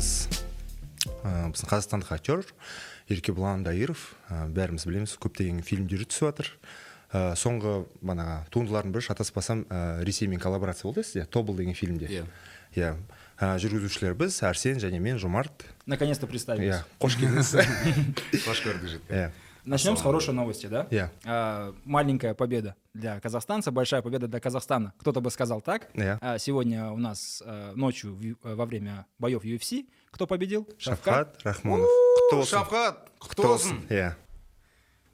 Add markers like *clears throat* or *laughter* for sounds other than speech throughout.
қонағымыз ә, біздің қазақстандық актер еркебұлан дайыров ә, бәріміз білеміз көптеген фильмдер түсіп жатыр ә, соңғы бағанағы туындылардың бірі шатаспасам ә, ресеймен коллаборация болды сізде? Тобыл деген фильмде. Иә. Иә. Ә, жүргізушілер біз әрсен және мен жомарт. Наконец-то представились. иә. Қош келдіңіз. *laughs* Қош көрдік жігіт иә. Начнем с хорошей новости, да? иә А, маленькая победа для казахстанца, большая победа для Казахстана. Кто-то бы сказал так. иә А, сегодня у нас а, ночью в Ю- э, во время боев UFC кто победил? Шавкат. шафқат рахмонов құтты болсын шафқат құтты болсын иә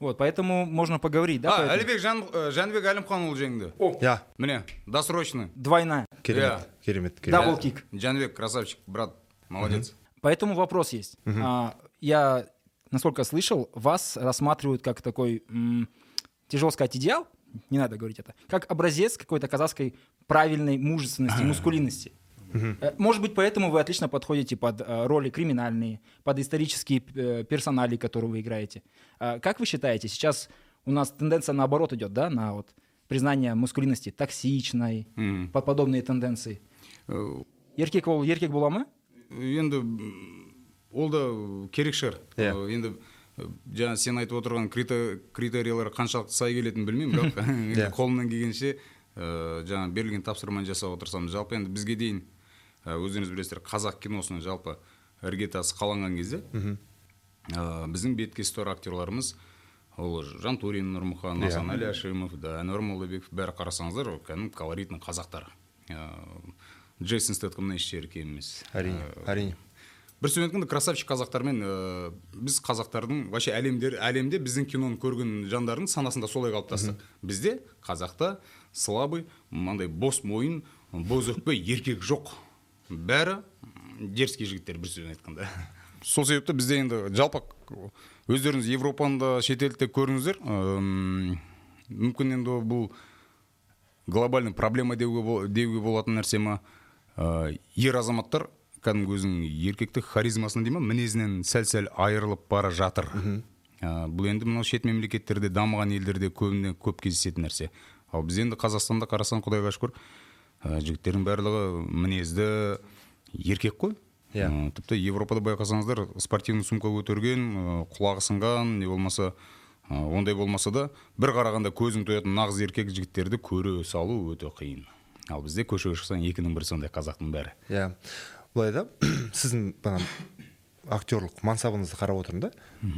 Вот, поэтому можно поговорить, да? а поэтому? әлібек жан ә, жәнібек әлімханұлы жеңді иә міне досрочно Двойная. керемет керемет керемет Дабл кик. жәнібек красавчик брат молодец Поэтому вопрос есть. А, я, насколько слышал, вас рассматривают как такой, тяжело сказать, идеал, не надо говорить это, как образец какой-то казахской правильной мужественности, мускулинности. Э, Может быть, поэтому вы отлично подходите под э, роли криминальные, под исторические э, персонали, которые вы играете. Как вы считаете, сейчас у нас тенденция наоборот идет, да, на вот признание мускулинности токсичной, под подобные тенденции? Еркек бол, еркек бола ма? енді ол да керек шығар Иә. Э, енді э, жаңа сен айтып отырған критериялар қаншалықты сай келетінін білмеймін бірақ енді *laughs* *laughs* Иә. қолымнан келгенше ә, жаңа берілген тапсырманы жасап отырсам жалпы енді бізге дейін өздеріңіз білесіздер қазақ киносының жалпы іргетасы қаланған кезде ә, біздің беткесі тұр актерларымыз ол жантурин нұрмұхан Иә. асан әшімов да әнуар молдабеков бәрі қарасаңыздар ол кәдімгі колоритный қазақтар ә, джейсон стэтхэмнен еш жері кем емес әрине әрине бір сөзбен айтқанда красавчик қазақтармен ә, біз қазақтардың вообще әлемдер әлемде біздің киноны көрген жандардың санасында солай қалыптастық бізде қазақта слабый мынандай бос мойын боз өкпе еркек жоқ. Бәрі дерзкий жігіттер бір сөзбен айтқанда. Сол себепті бізде енді жалпы өздеріңіз европаны да шетелді де көрдіңіздер мүмкін енді бұл глобальный проблема деуге, бол- деуге болатын нәрсе ма? Ә, ер азаматтар кәдімгі өзінің еркектік харизмасынан дей ма мінезінен сәл сәл айырылып бара жатыр. Ә, бұл енді мынау шет мемлекеттерде дамыған елдерде көбіне көп кездесетін нәрсе. Ал біз енді қазақстанда қарасаң құдайға шүкір ә, жігіттердің барлығы мінезді еркек қой. Иә. Ә, тіпті европада байқасаңыздар спортивный сумка көтерген ә, құлағы сынған не болмаса ә, ондай болмаса да бір қарағанда көзің тоятын нағыз еркек жігіттерді көре салу өте қиын. Ал бізде көшеге шықсаң екінің бірі сондай қазақтың бәрі. Иә. Былай да *clears throat* сіздің бағана актерлық мансабыңызды қарап отырмын да.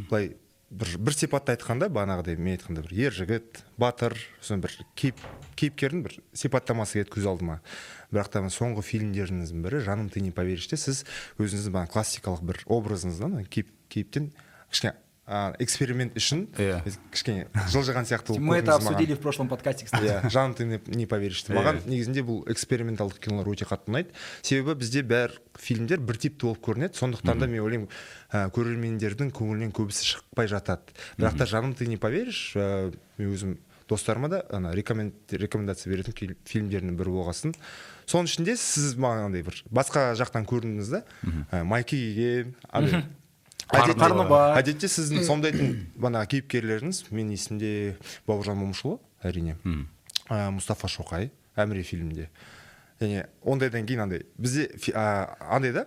Былай бір, бір сипатта айтқанда бағанағыдай мен айтқанда бір ер жігіт батыр сосын бір кейіп, кейіпкердің бір сипаттамасы келеді көз алдыма. Бірақ та соңғы фильмдеріңіздің бірі жаным ты не поверишьте сіз өзіңіздің бағана классикалық бір образыңыздан кейіп, кейіптен кішкене эксперимент үшін. Иә. кішкене жылжыған сияқты болып Мы это обсудили в прошлом подкасте, кстати. иә жаным ты не- поверишь. Маған негізінде бұл эксперименталдық кинолар өте қатты ұнайды. Себебі бізде бәр фильмдер бір типті болып көрінеді. Сондықтан да мен ойлаймын ә, көрермендердің көңілінен көбісі шықпай жатады. Бірақ та жаным ты не поверишь ә, мен өзім достарыма да ана рекомен- рекомендация беретін фильмдердің бірі болғасын. Соның ішінде сіз маған андай бір басқа жақтан көрдіңіз да ә, майке киген әдетте, Қарны бар. әдетте сіздің сомдайтын бағанағы кейіпкерлеріңіз менің есімде бауыржан момышұлы әрине. Ә, мұстафа шоқай әміре фильмінде. Және ондайдан кейін андай бізде андай да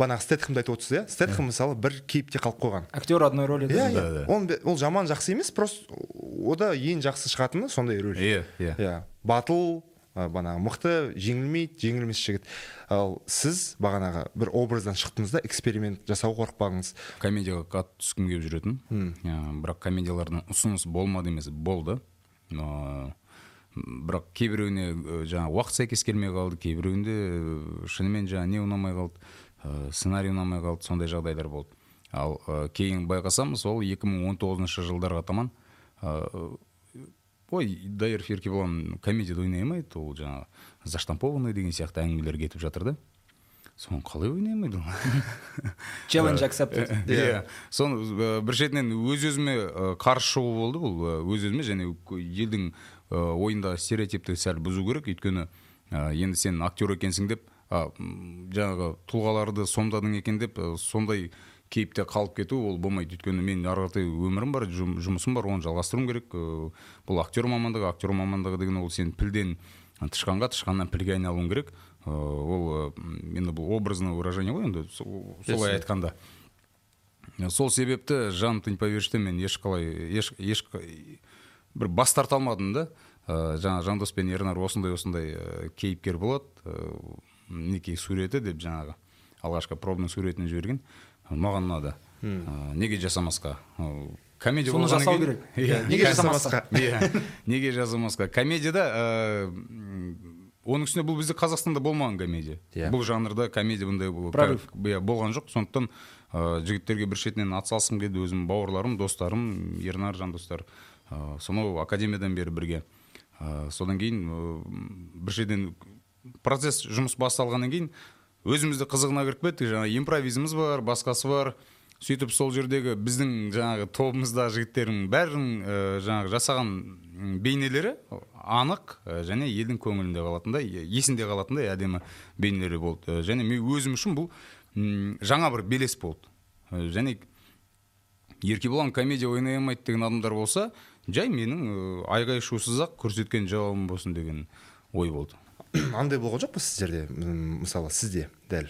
бағанағы стэтхэмді айтып отырсыз иә? Стэтхэм мысалы бір кейіпте қалып қойған. Актер одной роли. иә да? иә. ол, жаман жақсы емес просто ода ең жақсы шығатыны сондай рөл Иә, иә. иә. Батыл бағанағы мықты жеңілмейді жеңілмес жігіт. Ал сіз бағанағы бір образдан шықтыңыз да эксперимент жасауға қорықпадыңыз комедияға қатты түскім келіп жүретін. Ә, бірақ комедиялардың ұсынысы болмады емес болды. Но бірақ кейбіреуіне жаңағы уақыт сәйкес келмей қалды кейбіреуінде шынымен жаңағы не ұнамай қалды ә, сценарий ұнамай қалды сондай жағдайлар болды. Ал ә, кейін байқасам сол 2019 жылдарға таман ә, ой даиров еркебұлан комедияда ойнай алмайды ол жаңағы заштампованный деген сияқты әңгімелер кетіп жатыр да. Соны қалай ойнай алмайды ол Challenge accepted. *laughs* иә. Соны ә, бір шетінен өз өзіме ә, қарсы шығу болды бұл ә, өз өзіме және елдің ойындағы стереотипті сәл бұзу керек. Өйткені енді сен актер екенсің деп жаңағы тұлғаларды сомдадың екен деп сондай кейіпте қалып кету ол болмайды. Өйткені мен ары қаратай өмірім бар жұм- жұмысым бар оны жалғастыруым керек. Бұл актер мамандығы актер мамандығы деген ол сен пілден тышқанға тышқаннан пілге айналуың керек. Ол енді бұл образное выражение ғой енді сол- солай айтқанда. Сол себепті жаным ты не поверишь мен ешқалай еш, еш бір бас тарта алмадым да. Ә, жаңа жандос пен ернар осындай осындай ә, кейіпкер болады. Ә, мінекей суреті деп жаңағы алғашқы пробный суретін жіберген. Маған ұнады ә, неге жасамасқа комедия Соны жасау керек. Иә, Неге жасамасқа? *laughs* иә неге жазылмасқа комедияда оның үстіне бұл бізде қазақстанда болмаған комедия Иә. бұл жанрда комедия бұндай Прорыв. иә болған жоқ сондықтан ә, жігіттерге бір шетінен атсалысқым келді өзім бауырларым достарым ернар жандостар ә, сонау академиядан бері бірге ә, содан кейін ә, бір жерден процесс жұмыс басталғаннан кейін өзімізді қызығына кіріп кеттік. Жаңағы импровизіміз бар басқасы бар. Сөйтіп сол жердегі біздің жаңағы тобымыздағы жігіттердің бәрінің ә, жаңағы жасаған бейнелері анық ә, және елдің көңілінде қалатындай есінде қалатындай әдемі бейнелері болды. Ә, және мен өзім үшін бұл жаңа бір белес болды. Ә, және еркебұлан комедия ойнай алмайды деген адамдар болса жай менің айғай шусыз ақ көрсеткен жауабым болсын деген ой болды. *clears throat* андай болған жоқ па сіздерде мысалы сізде дәл.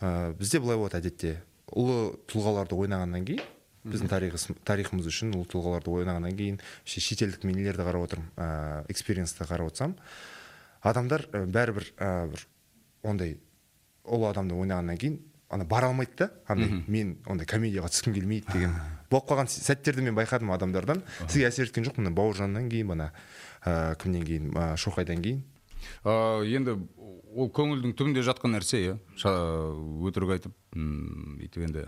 Ә, бізде былай болады әдетте. Ұлы тұлғаларды ойнағаннан кейін біздің тарихымыз, тарихымыз үшін ұлы тұлғаларды ойнағаннан кейін ше- шетелдік нелерді қарап отырмын ә, экспириенсті қарап отырсам адамдар ә, бәрібір ә, бір ондай ұлы адамды ойнағаннан кейін ана бара алмайды да андай мен ондай комедияға түскім келмейді деген болып қалған сәттерді мен байқадым адамдардан. Сізге әсер еткен жоқ мына бауыржаннан кейін мына ә, кімнен кейін ә, шоқайдан кейін. Енді ол көңілдің түбінде жатқан нәрсе иә. Өтірік айтып бүйтіп енді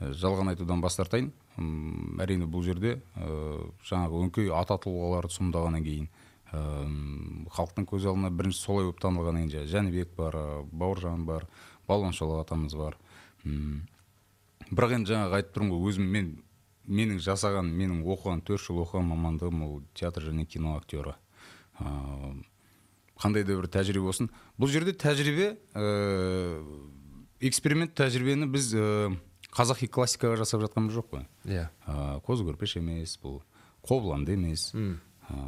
жалған айтудан бас тартайын. Әрине бұл жерде ә, жаңағы өңкей ата тұлғаларды сомдағаннан кейін халықтың көз алдына бірінші солай болып танылғаннан кейін жәнібек бар бауыржан бар балуан шолақ атамыз бар. М, бірақ енді жаңағы айтып тұрмын ғой өзім мен менің жасаған менің оқыған төрт жыл оқыған мамандығым ол театр және кино актері. Ыыы қандай да бір тәжірибе болсын. Бұл жерде тәжірибе ә, эксперимент тәжірибені біз ә, қазақи классикаға жасап жатқанымыз жоқ қой. Иә. Ә, қозы көрпеш емес бұл қобыланды емес. Ә,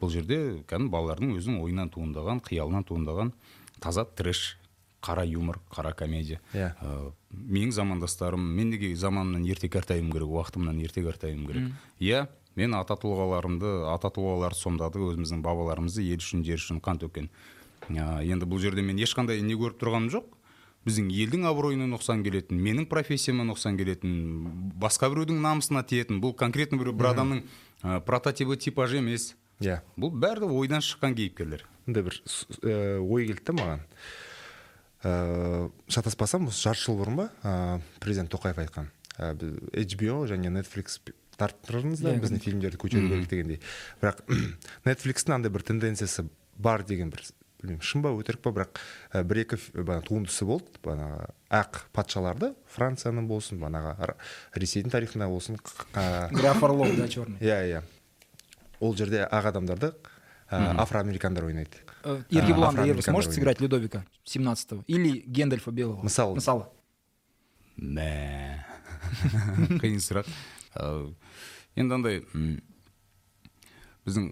бұл жерде кәдімгі балалардың өзінің ойынан туындаған қиялынан туындаған таза трэш қара юмор қара комедия. Иә. Ә, менің замандастарым мен неге заманымнан ерте қартаюым керек уақытымнан ерте қартаюым керек. Иә мен ата тұлғаларымды ата тұлғаларды сомдадық өзіміздің бабаларымызды ел үшін жер үшін қан төккен Ә, енді бұл жерде мен ешқандай не көріп тұрғаным жоқ. Біздің елдің абыройына нұқсан келетін менің профессияма нұқсан келетін басқа біреудің намысына тиетін бұл конкретно бір, бір адамның ә, прототипі типажы емес. Иә. Бұл бәрі ойдан шыққан кейіпкерлер. Мындай бір ә, ой келді да маған. Ә, шатаспасам осы жарты жыл бұрын ба ә, президент тоқаев айтқан. Ә, HBO және Netflix тарттырыңыз да Иә, біздің фильмдерді көтеру керек дегендей бірақ *clears throat* Netflixтің андай бір тенденциясы бар деген бір білмеймін шын ба өтірік па бірақ ә, бір екі туындысы болды бағанағы ақ патшаларды францияның болсын бағанағы ресейдің тарихында болсын ә, Граф Орлов, да, черный. иә иә ол жерде ақ адамдарды ә, афроамерикандар ойнайды Еркебулан А, Ервис может сыграть Людовика 17-го? Или Гендальфа Белого? Мысалы. Мысалы. мә *laughs* қиын сұрақ енді андай біздің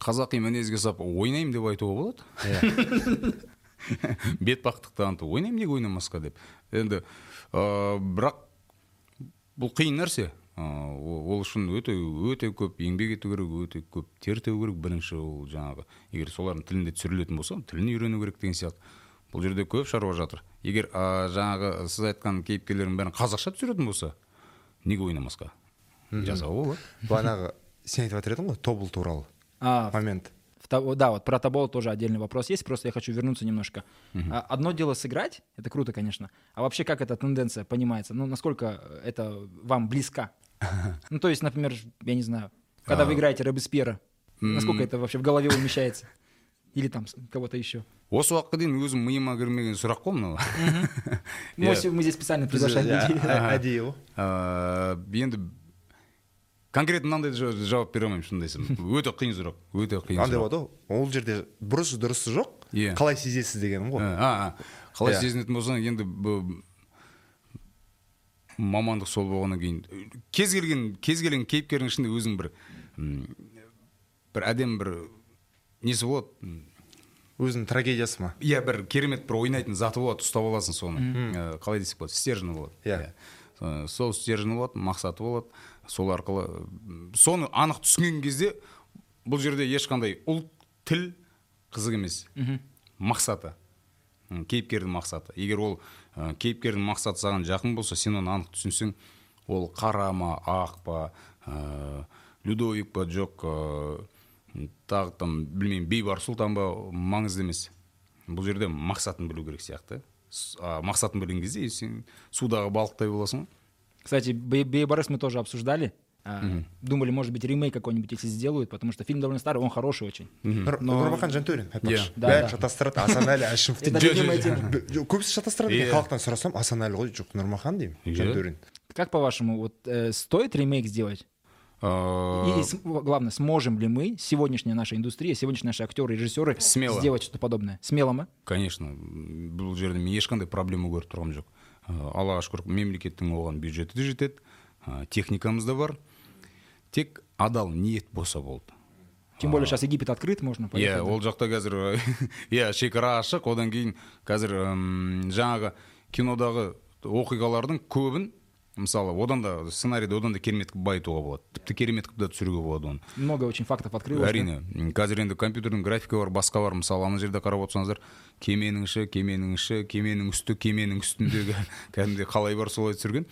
қазақи мінезге сап ойнаймын деп айтуға болады. Иә. *laughs* Бетбақтық таныту ойнаймын неге ойнамасқа деп. Енді ә, бірақ бұл қиын нәрсе. Ә, ол ол үшін өте өте көп еңбек ету керек өте көп тер төгу керек бірінші ол жаңағы егер солардың тілінде түсірілетін болса тілін үйрену керек деген сияқты. Бұл жерде көп шаруа жатыр. Егер ә, жаңағы сіз айтқан кейіпкерлердің бәрін қазақша түсіретін болса неге ойнамасқа? жасауға болады бағанағы сен айтып жатыр едің ғой тобыл туралы А, момент в того- да, вот про Тобол тоже отдельный вопрос есть, просто я хочу вернуться немножко. А, Одно дело сыграть, это круто, конечно, а вообще как эта тенденция понимается? Ну, насколько это вам близка? *laughs* Ну, то есть, например, я не знаю, когда вы играете Робеспьера, насколько это вообще в голове умещается? *laughs* Или там с- кого-то еще? осы уақытқа дейін өзім миыма кірмеген сұрақ қой мынау Ну, Иә. если мы здесь специально Біз, *laughs* приглашаем ә, людей. ә, әдейі ғой Ә, енді конкретно мынандай жа- жауап бере алмаймын шынымды айтсам. *laughs* Өте қиын сұрақ өте қиын андай болады ғой. Ол жерде бұрысы дұрысы жоқ. Иә. қалай сезесіз дегенім ғой. А, а, қалай Иә. сезінетін болсаң енді мамандық сол болғаннан кейін кез келген кез келген кейіпкердің ішінде өзің бір бір әдемі бір несі болады? Өзінің трагедиясы ма? Иә бір керемет бір ойнайтын заты болады ұстап аласың соны. Э, қалай десек болады? Стержені болады. Иә. Э, сол стержені болады мақсаты болады. Сол арқылы соны анық түсінген кезде бұл жерде ешқандай ұлт тіл қызық емес. Мақсаты. Кейіпкердің мақсаты. Егер ол ә, кейіпкердің мақсаты саған жақын болса сен оны анық түсінсең ол қара ма ақ па ә, людовик па жоқ ә, тағы там білмеймін бейбарыс сұлтан ба маңызды емес. Бұл жерде мақсатын білу керек сияқты. Мақсатын білген кезде сен судағы балықтай боласың ғой. Кстати, Бе- Бейбарыс мы тоже обсуждали. А, Думали, может быть, ремейк какой-нибудь если сделают, потому что фильм довольно старый, он хороший очень. Нұр- нұрмахан жантөрин айтпақшы Да, бәрі да. шатастырады асанәлі әшімов Это дейді любимая жо- тема. Б- жоқ, көбісі шатастырады Иә. екен халықтан сұрасам асанәлі ғой жоқ нұрмахан деймін Иә. жантөрин Как по-вашему, вот э, стоит ремейк сделать? Ә, И с- главное, сможем ли мы, сегодняшняя наша индустрия, сегодняшние наши актеры, режиссеры, Смело. сделать что-то подобное? Смело мы? конечно м, бұл жерде мен ешқандай проблема көріп тұрғаным жоқ Ә, аллаға шүкір мемлекеттің оған бюджеті де жетеді ә, техникамыз да бар. Тек адал ниет болса болды. Тем более сейчас Египет открыт, можно иә ол жақта қазір *laughs* иә шекара ашық. Одан кейін қазір жаңағы кинодағы оқиғалардың көбін мысалы одан да сценарийді одан да керемет қылып байытуға болады тіпті керемет қылып та түсіруге болады оны Много очень фактов открылось. да? әрине қазір енді компьютердің графика бар басқа бар мысалы ана жерде қарап отырсаңыздар кеменің іші кеменің іші кеменің үсті кеменің үстіндегі *laughs* кәдімгідей қалай бар солай түсірген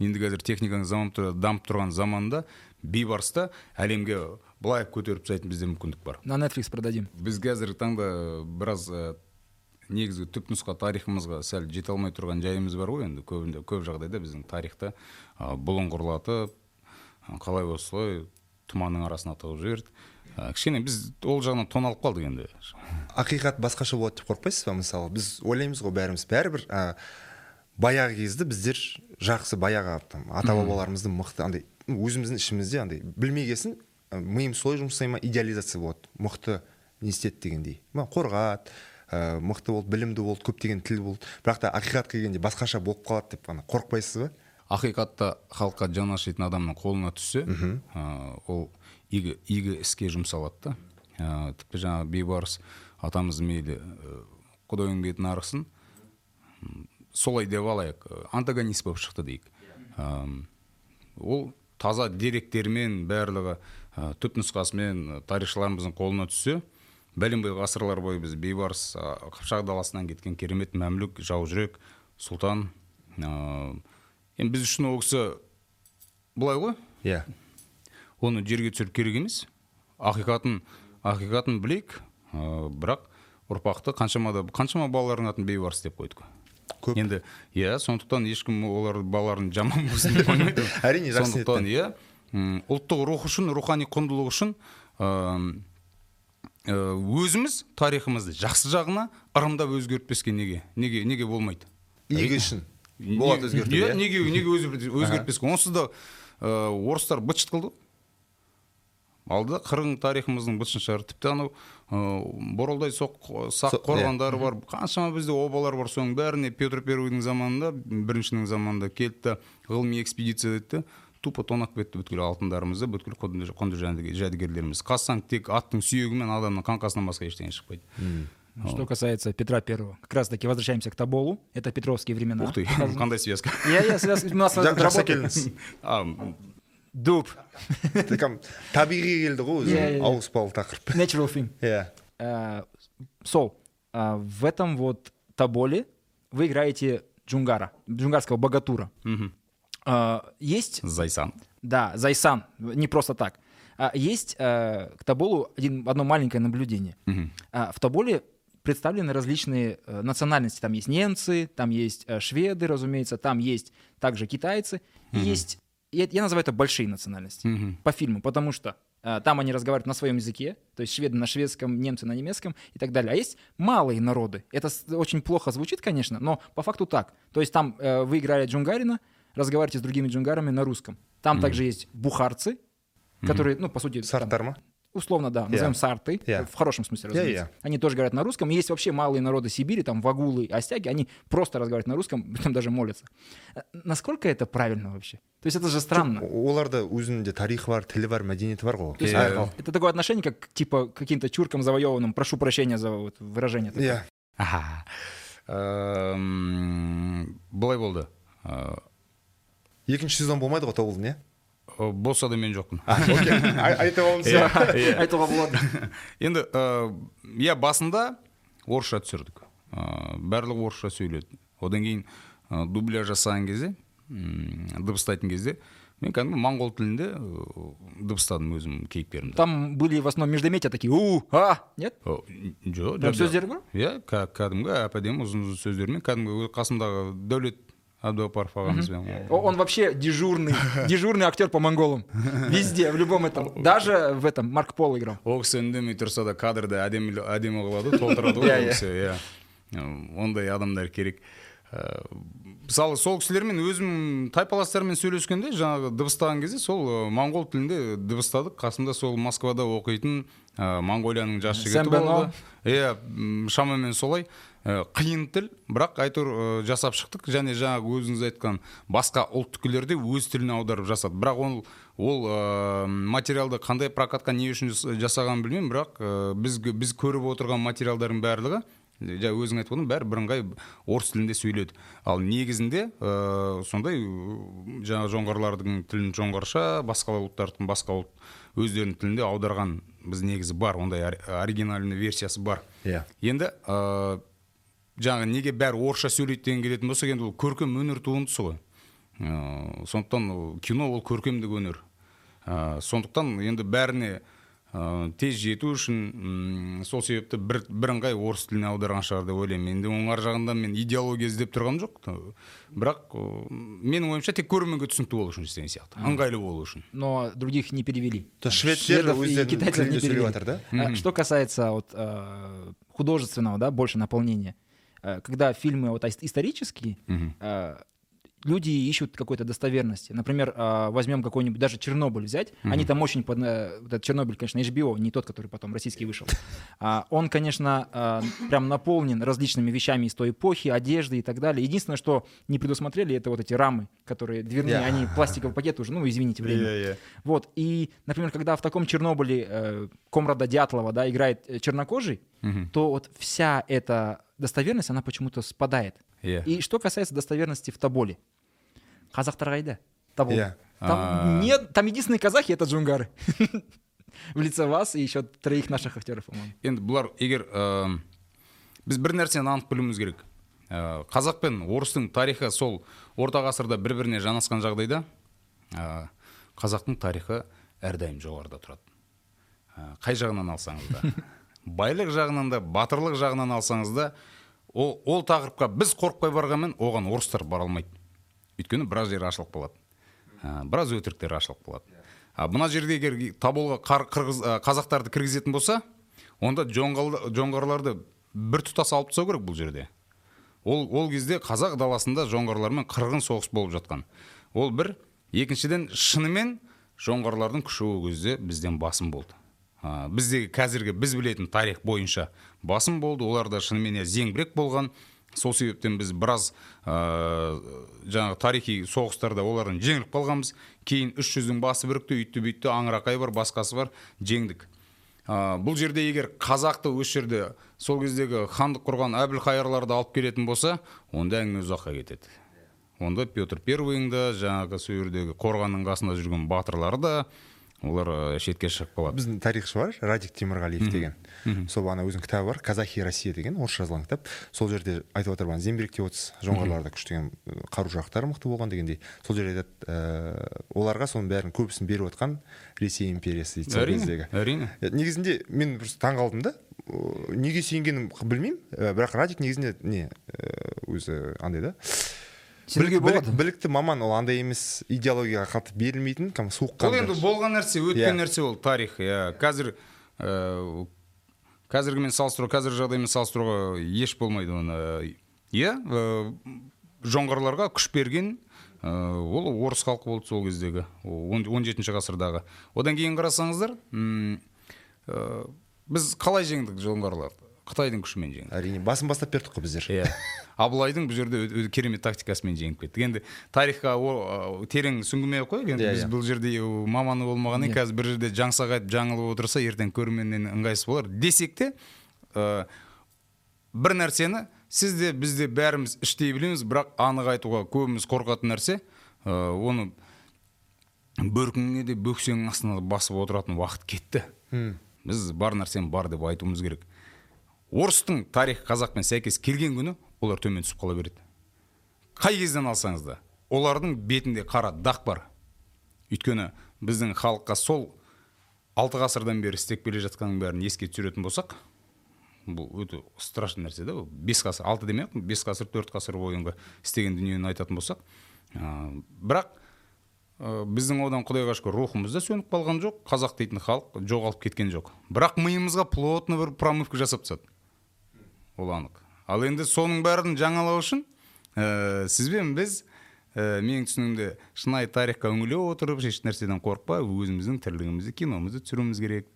енді қазір техниканың заман дамып тұрған заманда бейбарыста әлемге былай көтеріп тастайтын бізде мүмкіндік бар На Netflix продадим. біз қазіргі таңда біраз ә, негізгі түпнұсқа тарихымызға сәл жете алмай тұрған жайымыз бар ғой енді. Көбінде көп жағдайда біздің тарихта ә, бұлыңғырлатып қалай осылай тұманның арасына тығып жіберді. Ә, кішкене біз ол жағынан тоналып қалдық енді. Ақиқат басқаша болады деп қорықпайсыз ба мысалы? Біз ойлаймыз ғой бәріміз. Бәрібір ә, баяғы кезде біздер жақсы баяғы там, ата бабаларымыздың мықты андай өзіміздің ішімізде андай білмегесін ә, миым солай жұмсай ма идеализация болады. Мықты не істеді дегендей. Қорғады ә, мықты болды білімді болды көптеген тіл болды. Бірақ та ақиқат келгенде басқаша болып қалады деп ана қорықпайсыз ба? Ақиқатта халыққа жаны ашитын адамның қолына түссе ә, ол игі, игі іске жұмсалады да. Ә, тіпті жаңағы бейбарыс атамыздың мейлі ә, құдайың бетін арықсын солай деп алайық ә, антагонист болып шықты дейік. Әм, ол таза деректермен барлығы ә, түпнұсқасымен ә, тарихшыларымыздың қолына түссе бәленбай ғасырлар бойы біз бейбарыс қыпшақ даласынан кеткен керемет мәмлүк жаужүрек сұлтан енді біз үшін ол кісі былай ғой? Иә. Оны жерге түсіріп керек емес. Ақиқатын ақиқатын білейік ә, бірақ ұрпақты қаншама да қаншама балалардың атын бейбарыс деп қойдық. Көп. енді иә сондықтан ешкім олар балаларын жаман болсын деп ойламайды *laughs* Әрине, жақсы сондықтан иә ұлттық рух үшін рухани құндылық үшін ә, өзіміз тарихымызды жақсы жағына ырымдап өзгертпеске неге? Неге неге болмайды? Игі үшін? Болады өзгерту иә иә неге неге өзгер- өзгертпеске? Онсыз да орыстар быт шыт қылды. Алды да қырғын тарихымыздың бытшын шығарды тіпті анау боралдай соқ сақ қорғандары бар. Қаншама бізде обалар бар. Соның бәріне петр первыйдың заманында біріншінің заманында келді да ғылыми экспедиция деді тупо тонап кетті бүткіл алтындарымызды бүткіл құнды құнды жәдігер- жәдігерлеріміз қазсаң тек аттың сүйегі мен адамның қаңқасынан басқа ештеңе шықпайды Что касается Петра Первого. Как раз таки возвращаемся к Тоболу. Это петровские времена. ух ты *laughs* қандай связка Я, я, связ- у нас Жа- жақсы работает. келдіңіз а, Дуб. Такам табиғи келді ғой Иә, өзі иә. ауыспалы тақырып Natural film. иә Э, Сол, а, в этом вот Тоболе вы играете Джунгара, джунгарского богатура. А, Есть, зайсан да, Зайсан, не просто так. А, Есть э, к Тоболу один, одно маленькое наблюдение. А, В Тоболе представлены различные э, национальности. Там есть немцы, там есть э, шведы, разумеется, там есть также китайцы. И есть, я, я называю это большие национальности Мгм. по фильму, потому что там они разговаривают на своем языке, то есть шведы на шведском, немцы на немецком и так далее. А есть малые народы. Это очень плохо звучит, конечно, но по факту так. То есть там э, вы играли джунгарина, разговариваете с другими джунгарами на русском. Там также есть бухарцы, которые, ну, по сути, там, сарттар ма условно, да, назовем сарты, Yeah. в хорошем смысле, разумеется. yeah. Они тоже говорят на русском. И есть вообще малые народы Сибири, там вагулы, остяги, они просто разговаривают на русском, притом *laughs* даже молятся. Э, Насколько это правильно вообще? То есть это же странно. оларда өзінің де тарихы бар тілі бар мәдениеті бар ғой То есть, Әр э, халық. это такое отношение, как типа к каким-то чуркам завоеванным. Прошу прощения за вот выражение. такое. иә аха Эм, былай болды Э, Екінші сезон болмайды ғой тобылдың иә э, болса да мен жоқпын. Окей. *laughs* Ай- айтып алыңыз Иә, *laughs* иә. Айтуға болады. енді ә, иә басында орысша түсірдік. Ә, барлығы орысша сөйледі. Одан кейін ә, дубляж жасаған кезде м, дыбыстайтын кезде мен кәдімгі моңғол тілінде дыбыстадым өзім кейіпкерімді. Там были в основном междометия такие, у, а, нет? Жоқ сөздері бар? иә кә- кәдімгі әп әдемі ұзын ұзын сөздермен кәдімгі қасымдағы дәулет ағамызбен О- Он вообще дежурный, дежурный актер по монголам. Везде, в любом этом. Даже в этом Марк Пол играл. ол кісі үндемей тұрса да кадрды әдемі қылады толтырады ғой кісі иә ондай адамдар керек мысалы сол кісілермен өзім тайпаластармен сөйлескенде жаңағы дыбыстаған кезде сол ә, моңғол тілінде дыбыстадық. Қасымда сол москвада оқитын ә, моңғолияның жас жігіті болды. Иә шамамен солай. Қиын тіл бірақ әйтеуір ә, жасап шықтық. Және жаңағы өзіңіз айтқан басқа ұлттікілерде өз тіліне аударып жасады. Бірақ ол ол ә, материалды қандай прокатқа не үшін жас- жасағанын білмеймін. Бірақ ә, біз біз көріп отырған материалдардың барлығы жаңа өзің айтып бәрі бірыңғай орыс тілінде сөйледі. Ал негізінде ә, сондай жаңағы жоңғарлардың тілін жоңғарша басқа ұлттардың басқа ұлт өздерінің тілінде аударған біз негізі бар. Ондай ори- оригинальный версиясы бар. Иә. енді ә, жаңағы неге бәрі орысша сөйлейді деген келетін болсақ енді ол көркем өнер туындысы ғой. Ә, сондықтан ол кино ол көркемдік өнер. Ә, сондықтан енді бәріне ә, тез жету үшін сол себепті бір бірыңғай орыс тіліне аударған шығар деп ойлаймын. Енді оның ар жағында мен идеология іздеп тұрғаным жоқ. Та- бірақ ә, менің ойымша тек көрерменге түсінікті болу үшін істеген сияқты. Ыңғайлы болу үшін. Но других не перевели. То шведтер Шведов и өздерінің китайцев не перевели. жатыр да? А, Что касается вот, э, художественного, да, больше наполнения, когда фильмы вот ис- исторические, э, люди ищут какой-то достоверности. Например, э, возьмем какой-нибудь, даже Чернобыль взять, они там очень, под, э, этот Чернобыль, конечно, HBO, не тот, который потом российский вышел. *laughs* А, Он, конечно, э, прям наполнен различными вещами из той эпохи, одежды и так далее. Единственное, что не предусмотрели, это вот эти рамы, которые дверные, Yeah. они пластиковый пакет уже, ну, извините, время. Иә, иә. Вот, и, например, когда в таком Чернобыле э, Комрада Дятлова, да, играет э, чернокожий, то вот вся эта достоверность, она почему-то спадает. Иә. И что касается достоверности в Тоболе. Казахтар қайда? Тобол. Иә. Там А. нет, там единственные казахи это джунгары. *laughs* В лице вас и еще троих наших актеров, по-моему. енді бұлар егер ә, біз бір нәрсені анық білуіміз керек ә, қазақ пен орыстың тарихы сол орта ғасырда бір біріне жанасқан жағдайда ә, қазақтың тарихы әрдайым жоғарыда тұрады ә, қай жағынан алсаңыз да *laughs* байлық жағынан да батырлық жағынан алсаңыз да ол, ол тақырыпқа біз қорықпай барғанмен оған орыстар бара алмайды. Өйткені біраз жері ашылып қалады. Біраз өтіріктер ашылып қалады. А мына жерде егер тоболға қар- қырғыз қазақтарды кіргізетін болса онда жоңғарларды бір тұтас алып тастау керек бұл жерде. Ол ол кезде қазақ даласында жоңғарлармен қырғын соғыс болып жатқан. Ол бір екіншіден шынымен жоңғарлардың күші ол кезде бізден басым болды. Ә, біздегі қазіргі біз білетін тарих бойынша басым болды. Олар да шынымен зеңбірек болған. Сол себептен біз біраз ә, жаңағы тарихи соғыстарда олардан жеңіліп қалғанбыз. Кейін үш жүздің басы бірікті үйтті бүйтті аңырақай бар басқасы бар жеңдік. Ә, бұл жерде егер қазақты осы жерде сол кездегі хандық құрған әбілқайырларды алып келетін болса онда әңгіме ұзаққа кетеді. Онда петр первыйың да жаңағы сол жердегі қорғанның қасында жүрген батырлары да олар ә, шетке шығып қалады. Біздің тарихшы бар радик темірғалиев деген. Сол ана өзінің кітабы бар казахи россия деген орысша жазылған кітап. Сол жерде айтып отыр бағана зеңбіректе отыз жоңғарларда күштеген қару жарақтары мықты болған дегендей. Сол жерде айтады ә, оларға соның бәрін көбісін беріп отқан ресей империясы дейді сол кездегі. әрине. Негізінде мен просто таң да. Неге сүйенгенін білмеймін. Бірақ радик негізінде не өзі андай да. Білік- болады. білікті маман ол андай емес идеологияға қатты берілмейтін кәдімгі суық ол енді болған нәрсе өткен Иә. нәрсе ол тарих иә. Қазір ә, қазіргімен салыстыру қазіргі жағдаймен салыстыруға еш болмайды оны. Иә ә, жоңғарларға күш берген ә, ол орыс халқы болды сол кездегі он жетінші ғасырдағы. Одан кейін қарасаңыздар м, э, біз қалай жеңдік жоңғарларды? Қытайдың күшімен жеңдік әрине басын бастап бердік қой біздер. Иә. *laughs* Абылайдың бұл жерде керемет тактикасымен жеңіп кеттік енді тарихқа терең сүңгімей ақ қояйық енді Иә, біз иә. бұл жерде маманы болмағаннан кейін қазір бір жерде жаңсақ айтып жаңылып отырса ертең көрерменнен ыңғайсыз болар. Десек те э, бір нәрсені сіз де біз де бәріміз іштей білеміз бірақ анық айтуға көбіміз қорқатын нәрсе э, оны бөркіңе де бөксеңнің астына басып отыратын уақыт кетті. Біз бар нәрсені бар деп айтуымыз керек. Орыстың тарих қазақпен сәйкес келген күні олар төмен түсіп қала береді. Қай кезден алсаңыз да олардың бетінде қара дақ бар. Өйткені біздің халыққа сол алты ғасырдан бері істеп келе жатқанның бәрін еске түсіретін болсақ бұл өте страшный нәрсе да бес ғасыр алты демей ақ бес ғасыр төрт ғасыр бойынғы істеген дүниені айтатын болсақ ә, бірақ ә, біздің одан құдайға шүкір рухымыз да сөніп қалған жоқ қазақ дейтін халық жоғалып кеткен жоқ. Бірақ миымызға плотно бір промывка жасап тастады. Ол анық ал енді соның бәрін жаңалау үшін ә, сізбен біз ә, менің түсінігімде шынайы тарихқа үңіле отырып еш нәрседен қорықпай өзіміздің тірлігімізді киномызды түсіруіміз керек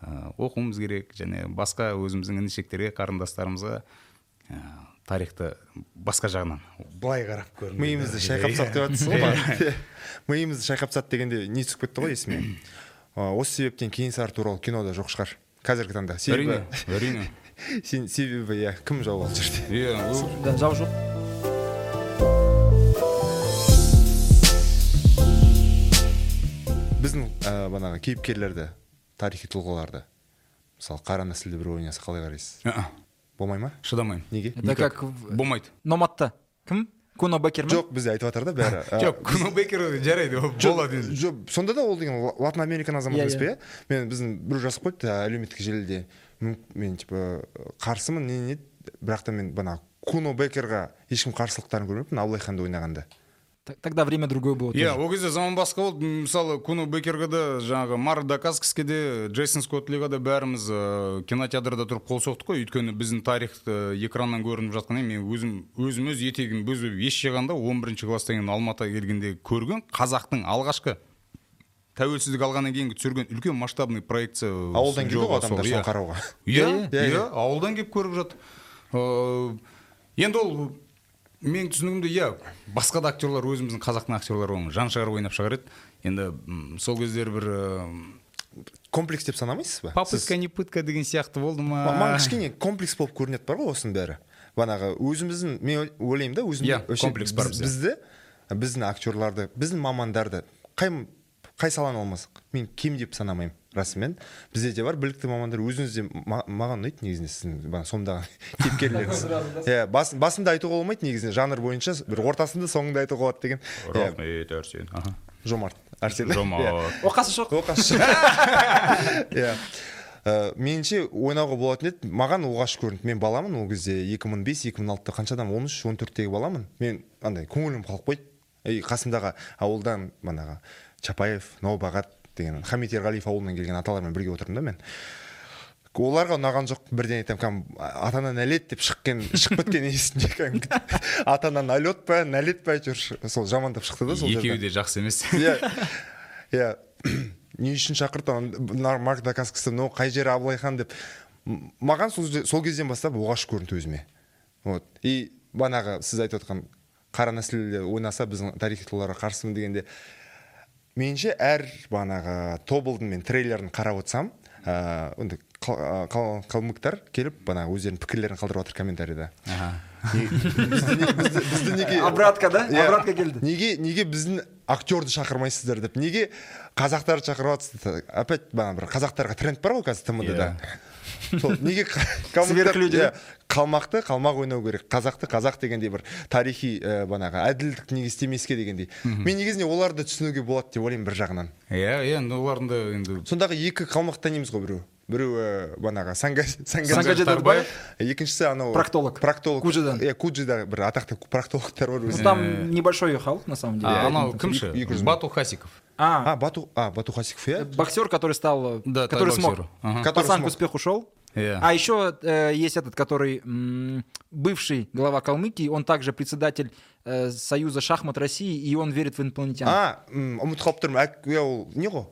ә, оқуымыз керек және басқа өзіміздің інішектерге қарындастарымызға ә, тарихты басқа жағынан былай қарап көріңіздер *laughs* миымызды шайқап тастады деп жатсыз ғой миымызды шайқап тастады дегенде не түсіп кетті ғой есіме? *clears throat* Осы себептен кенесары туралы кинода жоқ шығар. Қазіргі таңда. Әрине себебі әрине. *laughs* сен- себебі иә кім жауып алды жерде иә жау жоқ. Біздің ә, бағанағы кейіпкерлерді тарихи тұлғаларды мысалы қара нәсілді біреу ойнаса қалай қарайсыз? Болмай ма? Шыдамаймын. Неге? Это как болмайды. Номадта. Кім? Куно бекер ма жоқ бізде айтып жатыр да бәрі. *laughs* Жоқ күні бекер жарайды ол болады енді. жоқ сонда да ол деген ла- латын американың азаматы Иә, емес пе? иә. Мен біздің біреу жазып қойыпты әлеуметтік желіде. Мен типа қарсымын не не бірақ та мен бағанағы куно бекерға ешкім қарсылықтарын көрмеппін абылай ханды ойнағанда. Тогда время другое было иә ол кезде заман басқа болды. Мысалы куно бекерге де жаңағы мар дакаскиске де джейсон скотлиға да бәріміз ә, кинотеатрда тұрып қол соқтық қой. Өйткені біздің тарихты экраннан көрініп жатқаннан кейін мен өзім өзім өз етегім өзі еш жиғанда он бірінші класстан кейін алматыға келгенде көрген қазақтың алғашқы тәуелсіздік алғаннан кейінгі түсірген үлкен масштабный проекция ауылдан келді ғой адамдар иә. соны қарауға. Иә Иә, иә иә. ауылдан келіп көріп жатыр ыыы енді ол менің түсінігімде иә басқа да актерлар өзіміздің қазақтың актерлары оны жан шығарып ойнап шығар еді. Енді сол кездері бір комплекс деп санамайсыз ба? Попытка не пытка деген сияқты болды ма? Ма- маған кішкене комплекс болып көрінеді бар ғой осының бәрі. Бағанағы өзіміздің мен ой- ойлаймын да өзім Иә, комплекс бар бізді біздің актерларды біздің мамандарды қай қай саланы алмасақ? мен кем деп санамаймын расымен. Бізде де бар білікті мамандар өзіңізде ма- маған ұнайды негізінде сіздің бағана сомдаған *laughs* кейіпкерлеріңіз. Иә бас- басында айтуға болмайды негізінде жанр бойынша бір ортасында соңында айтуға болады деген. Иә. Рахмет әрсен аха. жомарт. Арсен. Иә. жомарт оқасы жоқ. Оқасы *laughs* иә. Ә, меніңше ойнауға болатын еді. Маған оғаш көрінді. Мен баламын ол кезде 2005 2006-та қаншадамын 13 14-тегі баламын. Мен андай көңілім қалып қойды. И қасымдағы ауылдан манағы чапаев новобағат деген хамит ерғалиев ауылынан келген аталармен бірге отырдым да мен. Оларға ұнаған жоқ бірден айтамын кәдімгі атана нәлет деп шыққан шығып кеткен *laughs* есімде кәдімгі атана налет па нәлет па әйтеуір сол жамандап шықты да сол екеуі де жақсы емес. *laughs* Иә. Иә. *clears throat* Не үшін шақырды ана марк дакаскісі мынау қай жері абылай хан деп. Маған сол, сол кезден бастап оғаш көрінді өзіме. Вот. И бағанағы сіз айтып отқан қара нәсілде ойнаса біздің тарихи тұлғаларға қарсымын дегенде меніңше әр бағанағы тобылдың мен трейлерін қарап отырсам ыыы қалмыктар келіп бағанағы өздерінің пікірлерін қалдырып жатыр комментарийда бізді не- бізді бізді неге обратка да? Иә. обратка келді. Неге неге біздің актерді шақырмайсыздар деп неге қазақтарды шақырып жатсыздар опять бағана бір қазақтарға тренд бар ғой қазір тмд да сол неге Сверхлюди. иә, қалмақты қалмақ ойнау керек. Қазақты қазақ дегендей бір тарихи ә, бағанағы әділдік неге істемеске дегендей. Мен негізінде оларды түсінуге болады деп ойлаймын бір жағынан. Иә иә енді олардың да енді сондағы екі қалмақ танимыз ғой біреу. Біреуі бағанағы санга санга Сангаджи Тарбаев. екіншісі анау Проктолог. проктолог Куджидан. иә куджида бір атақты проктологтар бар Ну, өзі там небольшой халық на самом деле. А, анау кім ше бату хасиков. А. А бату а бату хасиков иә боксер который стал Да, который смог. Ага. Который пацан к смог. успеху шел. Иә. А еще э, есть этот, который м, бывший глава Калмыкии, он также председатель э, Союза шахмат России, и он верит в инопланетян. а м, ұмытып не ғой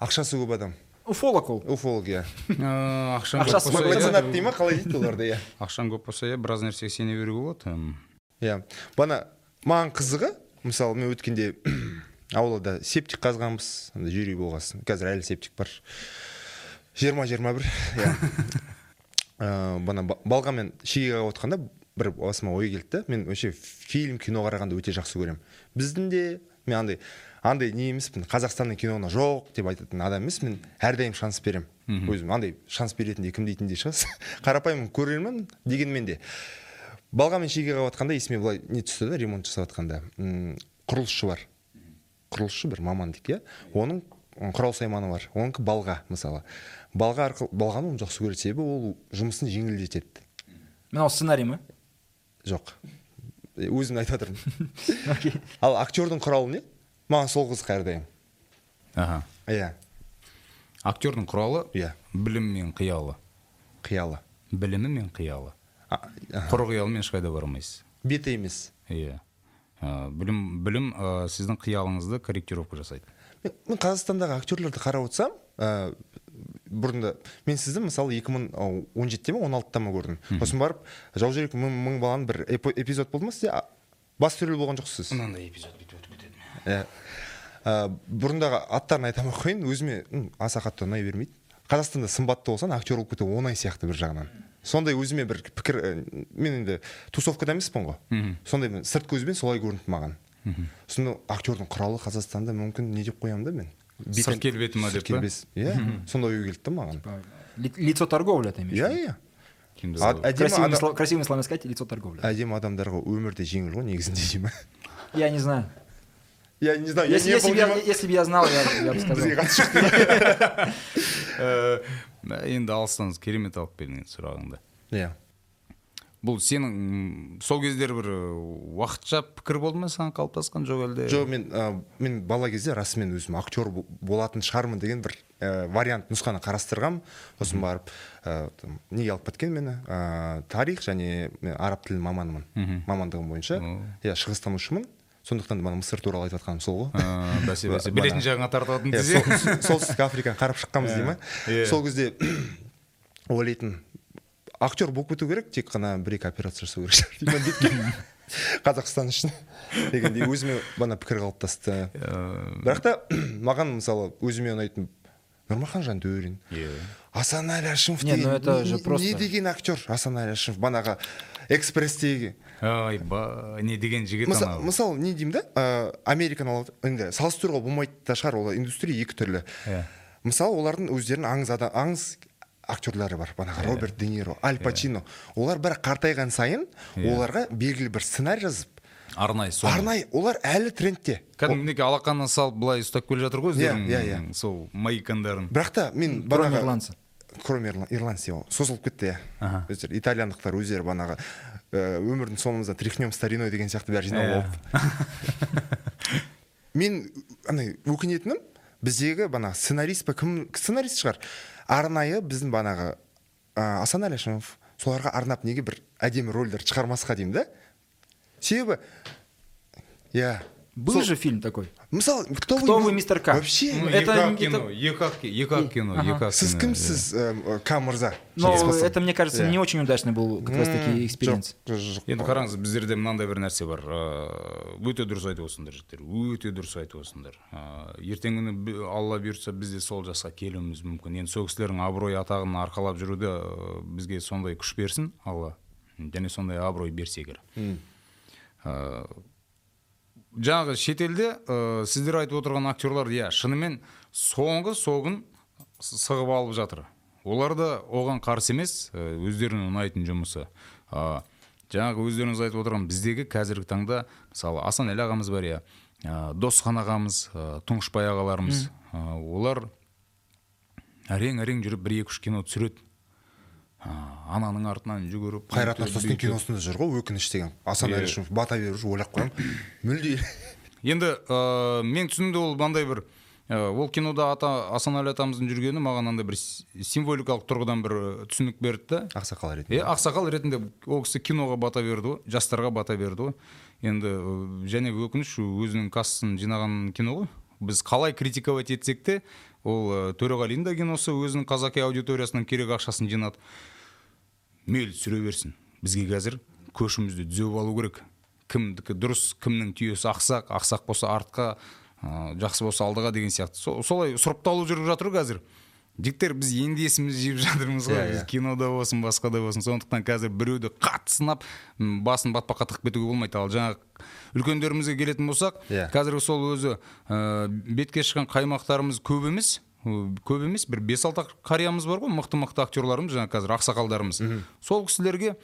ақшасы көп адам. Уфолог ол уфолог иә Э, Ақшасы болса иә, меценат дей ма қалай дейді оларды иә ақшаң көп болса иә біраз нәрсеге сене беруге болады иә бана маған қызығы мысалы мен өткенде аулада септик қазғанбыз. Андай жюри болғасын. Қазір әлі септик бар. Жиырма жиырма бір. Иә. *laughs* Ә, бана ба- балғамен шеге қағып отқанда бір басыма ой келді да мен вообще фильм кино қарағанды өте жақсы көремін. Біздің де мен андай андай не емеспін қазақстанның киноны жоқ деп айтатын адам емеспін мен әрдайым шанс беремін. Өзім андай шанс беретіндей кім дейтіндей шығарсыз. *laughs* Қарапайым көрермін дегенмен де. Балғамен шеге қағып жатқанда есіме былай не түсті да ремонт жасап жатқанда құрылысшы бар. Құрылысшы бір маман дейік иә? Оның құрал сайманы бар. Онікі балға мысалы. Балға арқылы балғаны оны жақсы көреді себебі ол жұмысын жеңілдетеді. Мынау сценарий ма? Жоқ. Өзім айтып жатырмын *laughs* окей. Ал актердің құралы не маған сол қызық әрдайым. Аха. Иә. Актердің құралы Иә. білім мен қиялы. Қиялы. Білімі мен қиялы. Құр қиялмен ешқайда бара алмайсыз беті емес. Иә. Білім білім ә, сіздің қиялыңызды корректировка жасайды. Мен, мен қазақстандағы актерлерді қарап отырсам ә, бұрында мен сізді мысалы 2017-те ме 16-та ма көрдім. Сосын барып жаужүрек мың, мың баланың бір эпизод болды ма сізде? А, басты рөл болған жоқсыз мынандай эпизод бүйтіп өтіп кетеді иә. Ә, бұрындағы аттарын айта алмай ақ қояйын өзіме аса қатты ұнай бермейді. Қазақстанда сымбатты болсаң актер болып кету оңай сияқты бір жағынан. Сондай өзіме бір пікір ә, мен енді тусовкада емеспін ғой. Сондай мен сырт көзбен солай көрінді маған. Сосын актердің құралы қазақстанда мүмкін не деп қоямын да мен? Сырт келбеті ма деп па? келбес. Иә сондай ой келді да маған. Ли- лицо торговля ты имеешь иә иә. Красивыми, словами сказать лицо торговля. Әдемі адамдарға өмірде жеңіл ғой негізінде *laughs* дей ма я не знаю. Я не знаю я если, не если, был бы я, деймін. если бы я знал я, я бы сказал. енді алыстан керемет алып келдің сұрағыңды иә бұл сенің сол кездері бір ә, уақытша пікір болды ма саған қалыптасқан жоқ әлде? Жоқ мен ә, мен бала кезде расымен өзім актер бо- болатын шығармын деген бір ә, вариант нұсқаны қарастырғам. Сосын барып ә, там, неге алып кеткен мені? Ә, тарих және мен араб тілі маманымын мамандығым бойынша. Иә шығыстанушымын. Сондықтан да мына мысыр туралы айтып жатқаным сол ғой. Бәсе бәсе. Білетін жағыңа тартатын Иә, десе. сол- солтүстік африканы қарап шыққанбыз дей ма? Иә. сол кезде *clears throat* ойлайтын актер болып кету керек тек қана бір екі операция жасау керек шығар *laughs* қазақстан үшін дегендей өзіме бана пікір қалыптасты. Бірақ та *clears throat* маған мысалы өзіме ұнайтын нұрмахан жантөрин Иә. Асанәлі әшімов Не, ну это не- же просто- не деген актер асанәлі әшімов банағы экспресстегі ойбай не деген жігіт анау. мысалы не деймін да? Ә, американы алып енді салыстыруға болмайды да шығар ол индустрия екі түрлі. Иә. мысалы олардың өздерінің аңыз ада- аңыз актерлары бар банағы роберт де ниро аль пачино. Олар бірақ қартайған сайын оларға белгілі бір сценарий жазып арнайы соны арнайы олар әлі трендте. Кәдімгідей алақанына салып былай ұстап келе жатыр ғой Иә, өздерінің иә, иә. сол маикандарын бірақ та мен кроме банағы ирландца кроме Ирла- ирландцы ол созылып кетті иә. Өздері итальяндықтар өздері банағы ә, өмірдің соңымызда тряхнем стариной деген сияқты бәрі жинап Иә. алып мен андай өкінетінім біздегі банағы сценарист па кім сценарист шығар. Арнайы біздің банағы ә, асанәлі әшімов соларға арнап неге бір әдемі рөлдер шығармасқа деймін да? Себебі иә был сол- же фильм такой? Мысалы кто, Кто вы, вы, мистер К? вообще? Ну, Это- екі ақ это- кино екі ақ ки- екі ақ кино Ага. сіз кино, кімсіз ә, к мырза но это мне кажется не очень удачный был как раз таки экспириенс. енді қараңыз біздерде мынандай бір нәрсе бар ыыы, өте дұрыс айтып отырсыңдар жігіттер өте дұрыс айтып отырсыңдар ыыы, ертеңгі күні алла бұйыртса біз де сол жасқа келуіміз мүмкін. Енді сол кісілердің абырой атағын арқалап жүруде ыыы, бізге сондай күш берсін алла. Және сондай абырой берсе ыыы, жаңағы шетелде ә, сіздер айтып отырған актерлар иә шынымен соңғы согын сығып алып жатыр. Олар да оған қарсы емес өздеріне ұнайтын жұмысы. Ә, жаңағы өздеріңіз айтып отырған біздегі қазіргі таңда мысалы асанәлі ағамыз бар иә ә, досхан ағамыз ә, тұңғышбай ағаларымыз. Ә, олар әрең әрең жүріп бір екі үш кино түсіреді. Ананың артынан жүгіріп қайрат нұртастың киносында жүр ғой өкініш деген. Асан Иә. әлішев бата беріп жүр ойлап қоямын мүлде. *laughs* Енді ә, мен түсінімде ол мынандай бір ә, ол кинода ата асанәлі атамыздың жүргені маған андай бір символикалық тұрғыдан бір түсінік берді да. Ақсақал ретінде. Ақсақал ретінде ол кісі киноға бата берді ғой жастарға бата берді ғой. Енді және өкініш өзінің кассасын жинаған кино ғой. Біз қалай критиковать етсек те ол төреғалидың да киносы өзінің қазақи аудиториясынан керек ақшасын жинады. Мейлі түсіре берсін. Бізге қазір көшімізді түзеп алу керек. Кімдікі дұрыс кімнің түйесі ақсақ ақсақ болса артқа ә, жақсы болса алдыға деген сияқты. Со- солай сұрыпталу жүріп жатыр ғой қазір. Жігіттер біз енді есімізді жиып жатырмыз ғой. Иә, біз иә. кинода болсын басқа да болсын. Сондықтан қазір біреуді қатты сынап басын батпаққа тығып кетуге болмайды. Ал жаңағы үлкендерімізге келетін болсақ Иә. қазіргі сол өзі ә, бетке шыққан қаймақтарымыз көп емес. Көп емес бір бес алты қариямыз бар ғой мықты мықты актерларымыз жаңағы қазір ақсақалдарымыз. Сол кісілерге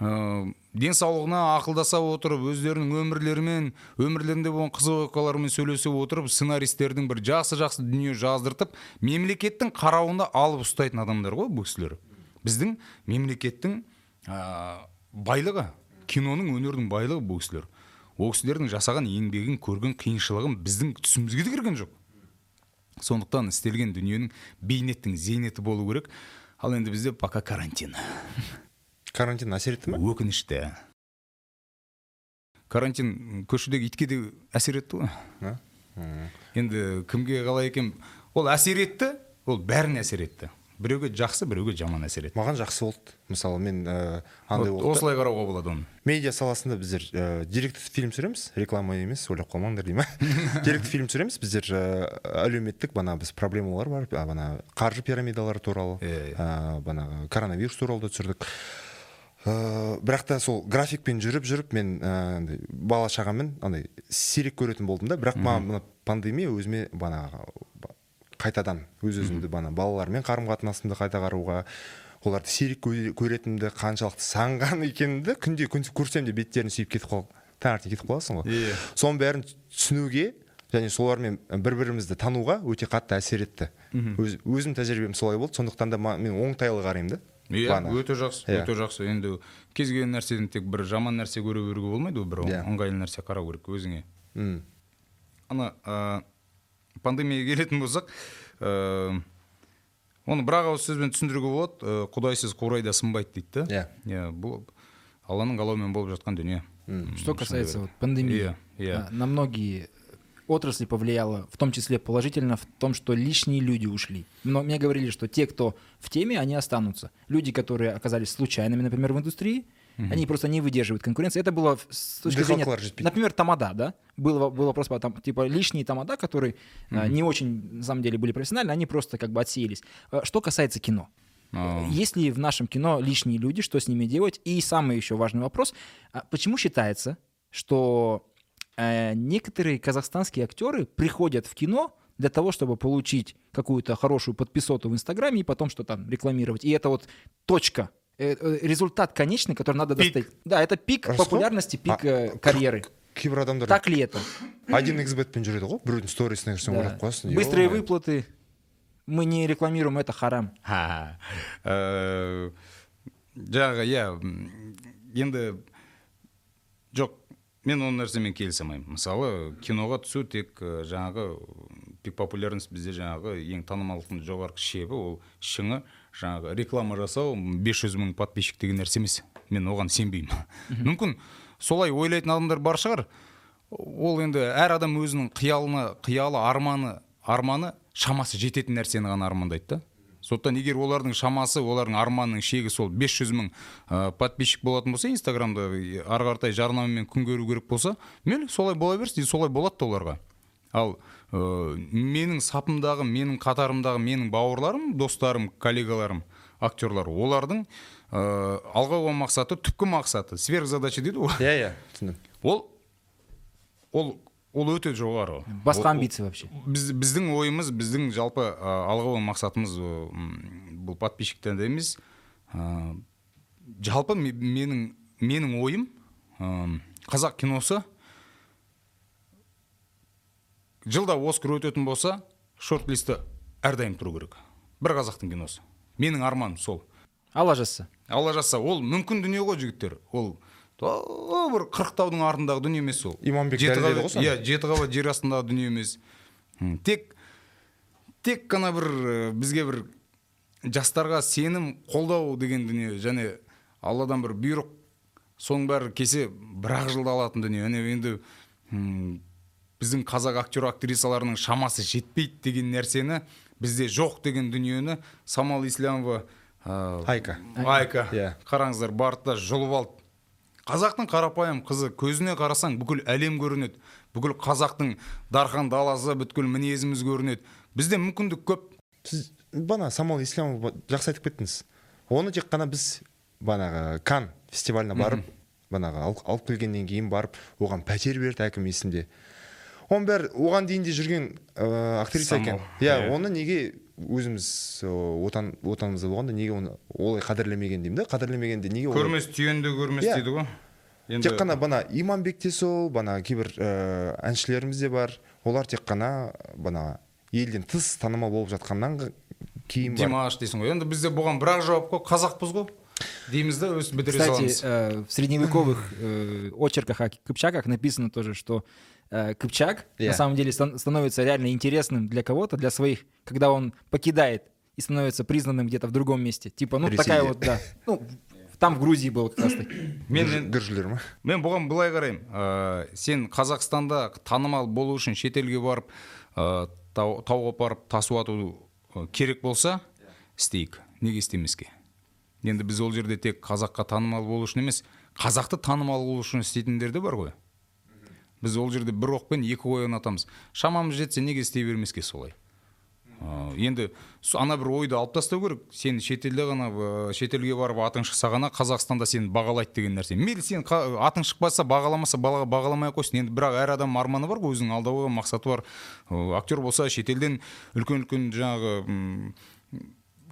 ә, денсаулығына ақылдаса отырып өздерінің өмірлерімен өмірлерінде болған қызық оқиғалармен сөйлесе отырып сценаристердің бір жақсы жақсы дүние жаздыртып мемлекеттің қарауында алып ұстайтын адамдар ғой бұл кісілер. Біздің мемлекеттің ә, байлығы киноның өнердің байлығы бұл кісілер. Ол кісілердің жасаған еңбегін көрген қиыншылығын біздің түсімізге де кірген жоқ. Сондықтан істелген дүниенің бейнеттің зейнеті болу керек. Ал енді бізде пока карантин. Карантин әсер етті ма өкінішті. Карантин көшедегі итке де әсер етті ғой. Енді кімге қалай екен? Ол әсер етті ол бәріне әсер етті. Біреуге жақсы біреуге жаман әсер етті. Маған жақсы болды. Мысалы мен ә, андай болды осылай қарауға болады оны. Медиа саласында біздер ә, деректі фильм түсіреміз. Реклама емес ойлап қалмаңдар дей ма *laughs* деректі фильм түсіреміз. Біздер ә, әлеуметтік бана біз проблемалар бар. Бана қаржы пирамидалары туралы ә, бана коронавирус туралы да түсірдік. Ә, бірақ та сол графикпен жүріп жүріп мен ә, андай бала шағаммен андай сирек көретін болдым да. Бірақ маған мына пандемия өзіме бана қайтадан өз өзімді бана балалармен қарым қатынасымды қайта қарауға оларды сирек көре- көретінімді қаншалықты саңған екенімді күнде күн көрсем де беттерін сүйіп кетіп қал таңертең кетіп қаласың ғой. Иә. соның бәрін түсінуге және солармен бір бірімізді тануға өте қатты әсер етті. Өз, өзім тәжірибем солай болды сондықтан да мен оңтайлы қараймын да иә өте жақсы Иә. өте жақсы. Енді кез келген нәрседен тек бір жаман нәрсе көре беруге болмайды ғой бір ыңғайлы нәрсе қарау керек өзіңе. М. ана ә, пандемияға келетін болсақ ә, оны бір ақ ауыз сөзбен түсіндіруге болады ә, құдайсыз қурайда сынбайды дейді да Иә. иә бұл алланың қалауымен болып жатқан дүние Что касается вот, пандемии, Иә, иә. а, на многие отрасли повлияло, в том числе положительно в том, что лишние люди ушли. Но мне говорили, что те, кто в теме, они останутся. Люди, которые оказались случайными, например, в индустрии, они просто не выдерживают конкуренции. Это было в- с точки Дыхалка зрения, пить. например, тамада, да? Был, был вопрос, по- там, типа, лишние тамада, которые а, не очень, на самом деле, были профессиональны, они просто как бы отсеялись. А, Что касается кино. А. Есть ли в нашем кино лишние люди, что с ними делать? И самый еще важный вопрос, а почему считается, что э, некоторые казахстанские актеры приходят в кино для того, чтобы получить какую-то хорошую подписоту в Инстаграме и потом что там рекламировать. И это вот точка, результат конечный, который надо Пик. достать. Да, это пик Расход? популярности, пик А, э, карьеры. кейбір адамдар Так ли это? один xbetпен жүреді ғой біреудің сторисіне кірсең ойлап қаласың Быстрые выплаты. Мы не рекламируем, это харам. Ха, жаңағы иә енді жоқ мен ол нәрсемен келісе алмаймын мысалы киноға түсу тек жаңағы пик популярность бізде жаңағы ең танымалдықтың жоғарғы шебі ол шыңы жаңағы реклама жасау 500 мың подписчик деген нәрсе емес. Мен оған сенбеймін. Мүмкін солай ойлайтын адамдар бар шығар. Ол енді әр адам өзінің қиялына қиялы арманы арманы шамасы жететін нәрсені ғана армандайды да. Сондықтан егер олардың шамасы олардың арманының шегі сол 500 мың ә, подписчик болатын болса инстаграмда ары қаратай жарнамамен күн көру керек болса мейлі солай бола берсін солай болады да оларға. Ал менің сапымдағы менің қатарымдағы менің бауырларым достарым коллегаларым актерлар олардың ә, алға қойған мақсаты түпкі мақсаты сверхзадача дейді ғой. Иә иә түсіндім. Ол ол ол өте жоғары. Басқа амбиция вообще. біз, біздің ойымыз біздің жалпы ә, алға қойған мақсатымыз ә, бұл подписчиктерде емес. Ә, жалпы ме- менің менің ойым ә, қазақ киносы жылда оскар өтетін болса шорт листі әрдайым тұру керек. Бір қазақтың киносы. Менің арманым сол. Алла жазса. алла жазса. Ол мүмкін дүние ғой жігіттер. Ол то бір қырықтаудың артындағы дүние емес ол. Иманбек Жеті дәлелдеді қабат- ғой соны. иә жеті қабат жер астындағы дүние емес. Тек тек қана бір бізге бір жастарға сенім қолдау деген дүние және алладан бір бұйрық соның бәрі кесе бір ақ жылда алатын дүние. Әне енді біздің қазақ актер актрисаларының шамасы жетпейді деген нәрсені бізде жоқ деген дүниені самал ислямова ә, айка. Айка. Иә. қараңыздар барды да жұлып алды. Қазақтың қарапайым қызы көзіне қарасаң бүкіл әлем көрінеді. Бүкіл қазақтың дархан даласы бүткіл мінезіміз көрінеді. Бізде мүмкіндік көп. Сіз бана самал ислямов жақсы айтып кеттіңіз. Оны тек қана біз банағы кан фестиваліне барып банағы алып, алып келгеннен кейін барып оған пәтер берді әкім есімде. Оның бәрі оған дейін де жүрген ыыы актриса екен. Иә иә. оны неге өзіміз ыыы, отан отанымызда болғанда неге оны олай қадірлемеген деймін да? Қадірлемегенде неге олай- көрмес түйенді көрмес Иә. дейді ғой. Тек қана бана иманбек те сол бана кейбір ә, әншілеріміз де бар. Олар тек қана бана елден тыс танымал болып жатқаннан кейін бар. Димаш дейсің ғой. Енді бізде бұған бір ақ жауап қой. Қазақпыз ғой. Дейміз да өз бітіре Кстати, саламыз. э, в средневековых э, очерках о Кыпчаках написано тоже, что э, Кыпчак Yeah. на самом деле стан- становится реально интересным для кого-то, для своих, когда он покидает и становится признанным где-то в другом месте. Типа, ну Ресейде. такая вот, да. Ну, там в Грузии было как раз таки. мен мен- гүржілер ма мен бұған былай қараймын ә, сен қазақстанда танымал болу үшін шетелге барып ә, тау, тауға апарып тасу ату керек болса істейік неге істемеске енді біз ол жерде тек қазаққа танымал болу үшін емес қазақты танымал болу үшін істейтіндер де бар ғой біз ол жерде бір оқпен екі қой ойнатамыз шамамыз жетсе неге істей бермеске солай? Ә, енді ана бір ойды алып тастау керек. Сен шетелде ғана ә, шетелге барып атың шықса ғана қазақстанда сені бағалайды деген нәрсе. Мейлі сен атың шықпаса бағаламаса бала- бағаламай ақ қойсын. Енді бірақ әр адам арманы бар ғой өзінің алда мақсаты бар. Ә, актер болса шетелден үлкен үлкен жаңағы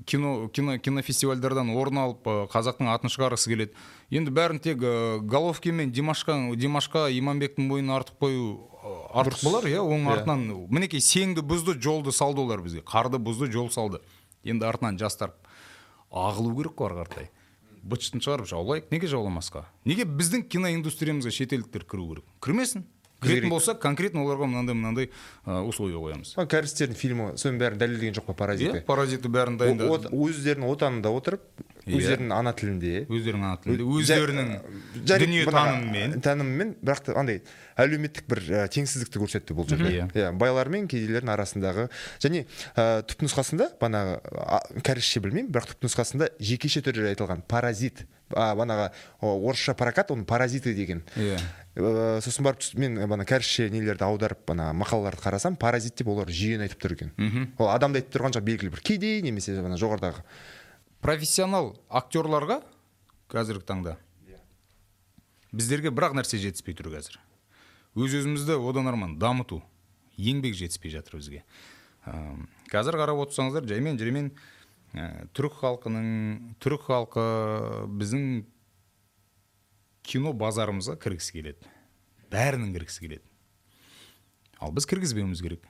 кино кино кинофестивальдардан орын алып ә, қазақтың атын шығарғысы келеді. Енді бәрін тек ә, головкин мен димашқа димашқа иманбектің мойнына артып қою ә, артық болар иә оның Иә. артынан. Мінекей сеңді бұзды жолды салды олар бізге. Қарды бұзды жол салды. Енді артынан жастар ағылу керек қой ары қаратай. Быт шытын шығарып жаулайық. Неге жауламасқа? Неге біздің киноиндустриямызға шетелдіктер кіру керек? Кірмесін. Кіретін болса конкретно оларға мынандай мынандай условия қоямыз. Кәрістердің фильмі соның бәрін дәлелдеген жоқ па иә паразиты паразиті бәрін дайындады өздерінің отанында отырып Иә. Өздерінің ана тілінде. өздерінің ана тілінде. Өздерінің дүние танымымен. танымымен бірақ та андай әлеуметтік бір ә, теңсіздікті көрсетті бұл жерде. Иә. иә байлар мен кедейлердің арасындағы және ә, түпнұсқасында банағы а, кәрісше білмеймін бірақ түпнұсқасында жекеше түрде айтылған паразит а, о, орысша прокат оның паразиты деген. Иә. Ә, сосын барып мен бана кәрісше нелерді аударып бана мақалаларды қарасам паразит деп олар жүйені айтып тұр екен. Ол адамды айтып тұрған жоқ белгілі бір кедей немесе бана жоғарыдағы профессионал актерларға қазіргі таңда. Біздерге бір ақ нәрсе жетіспей тұр қазір. Өз өзімізді одан арман дамыту еңбек жетіспей жатыр бізге. Ә, қазір қарап отырсаңыздар жаймен жүремен ә, түрік халқының түрік халқы біздің кино базарымызға кіргісі келеді. Бәрінің кіргісі келеді. Ал біз кіргізбеуіміз керек.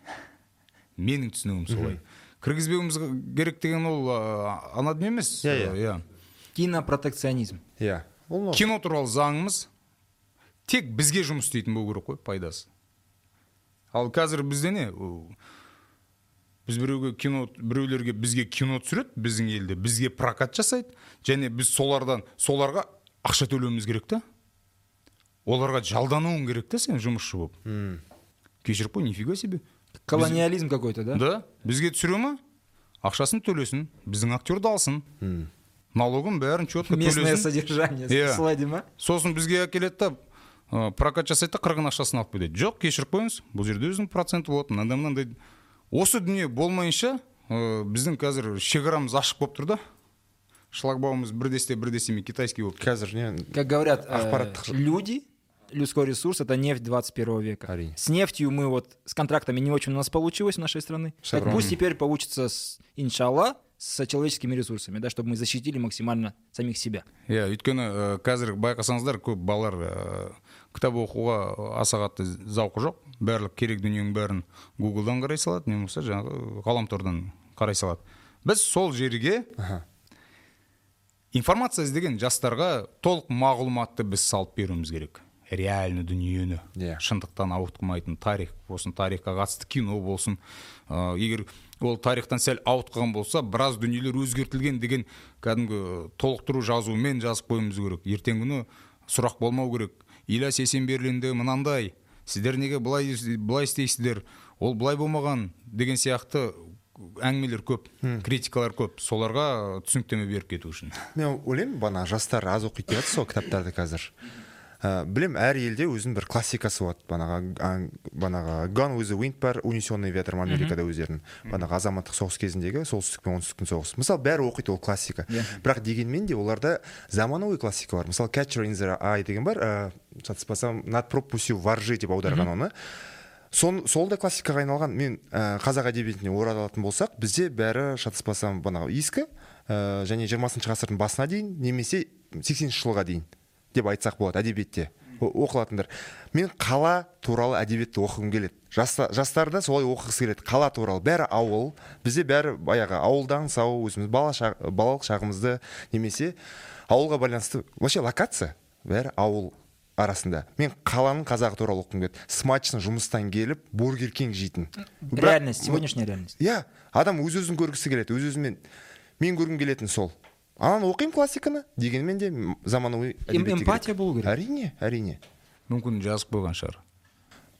Менің түсінігім солай. Кіргізбеуіміз керек деген ол ә, ана дүние емес? Иә, иә. иә. Кинопротекционизм. иә. Кино туралы заңымыз тек бізге жұмыс істейтін болу керек қой пайдасы. Ал қазір бізде не? Біз біреуге кино біреулерге бізге кино түсіреді біздің елде бізге прокат жасайды және біз солардан соларға ақша төлеуіміз керек та. Оларға жалдануың керек та сен жұмысшы болып. Кешіріп қой нифига себе. Колониализм какой-то, да? да. Бізге түсіре ма? Ақшасын төлесін біздің актерді алсын. Налогын бәрін четко Местное содержание. Иә. Солай дей ма? сосын бізге әкеледі да ә, прокат жасайды да қырғын ақшасын алып кетеді жоқ кешіріп қойыңыз бұл жерде өзінің проценті болады мынандай мынандай. Осы дүние болмайынша ә, біздің қазір шекарамыз ашық болып тұр да. Шлагбаумымыз бір десте бір дестемей китайский болып қазір не? Как говорят, э, Ақпараттық- люди, людской ресурс — это нефть 21 века. Әрине. С нефтью мы вот, с контрактами не очень у нас получилось в нашей страны. Так пусть теперь получится, с, иншалла, с человеческими ресурсами, да, чтобы мы защитили максимально самих себя. иә өйткені ә, қазір байқасаңыздар көп балалар ә, кітап оқуға аса қатты зауқы жоқ барлық керек дүниенің бәрін гуглдан қарай салады не болмаса жаңағы ғаламтордан қарай салады біз сол жерге Аха. информация іздеген жастарға толық мағлұматты біз салып беруіміз керек реальный дүниені Иә. шындықтан ауытқымайтын тарих болсын тарихқа қатысты кино болсын. Ә, егер ол тарихтан сәл ауытқыған болса біраз дүниелер өзгертілген деген кәдімгі толықтыру жазуымен жазып қоюымыз керек. Ертеңгі күні сұрақ болмау керек. Ильяс есенберлинді мынандай сіздер неге былай былай істейсіздер? Ол былай болмаған деген сияқты әңгімелер көп критикалар көп. Соларға түсініктеме беріп кету үшін. Мен ойлаймын бана жастар аз оқиды деп жатыр сол кітаптарды қазір. Ә, білем әр елде өзінің бір классикасы болады. Банағы а, банағы gone with the wind бар унесенный ветром америкада өздерінің. Банағы азаматтық соғыс кезіндегі солтүстік пен оңтүстіктің соғысы мысалы бәрі оқиды ол классика. Бірақ дегенмен де оларда заманауи классика бар. Мысалы catcher in the eye деген бар. Ә, шатаспасам над пропастью воржи деп аударған оны. Сон, сол да классикаға айналған. Мен ә, қазақ әдебиетіне оралатын болсақ бізде бәрі шатаспасам банағы ескі ә, және жиырмасыншы ғасырдың басына дейін немесе сексенінші жылға дейін. Деп айтсақ болады әдебиетте. Оқылатындар. Мен қала туралы әдебиетті оқығым келеді. Жаста, жастар да солай оқығысы келеді. Қала туралы. Бәрі ауыл. Бізде бәрі баяғы ауылдан сау өзіміз бала шақ, балалық шағымызды немесе ауылға байланысты вообще локация. Бәрі ауыл арасында. Мен қаланың қазағы туралы оқығым келеді. Смачно жұмыстан келіп бургер кинг жейтін. Реальность, сегодняшняя реальность. иә адам өз өзін көргісі келеді. Өз өзімен мен көргім келетін сол. Ананы оқимын классиканы. Дегенмен де заманауи эмпатия болу керек. әрине әрине. Мүмкін жазып қойған шығар.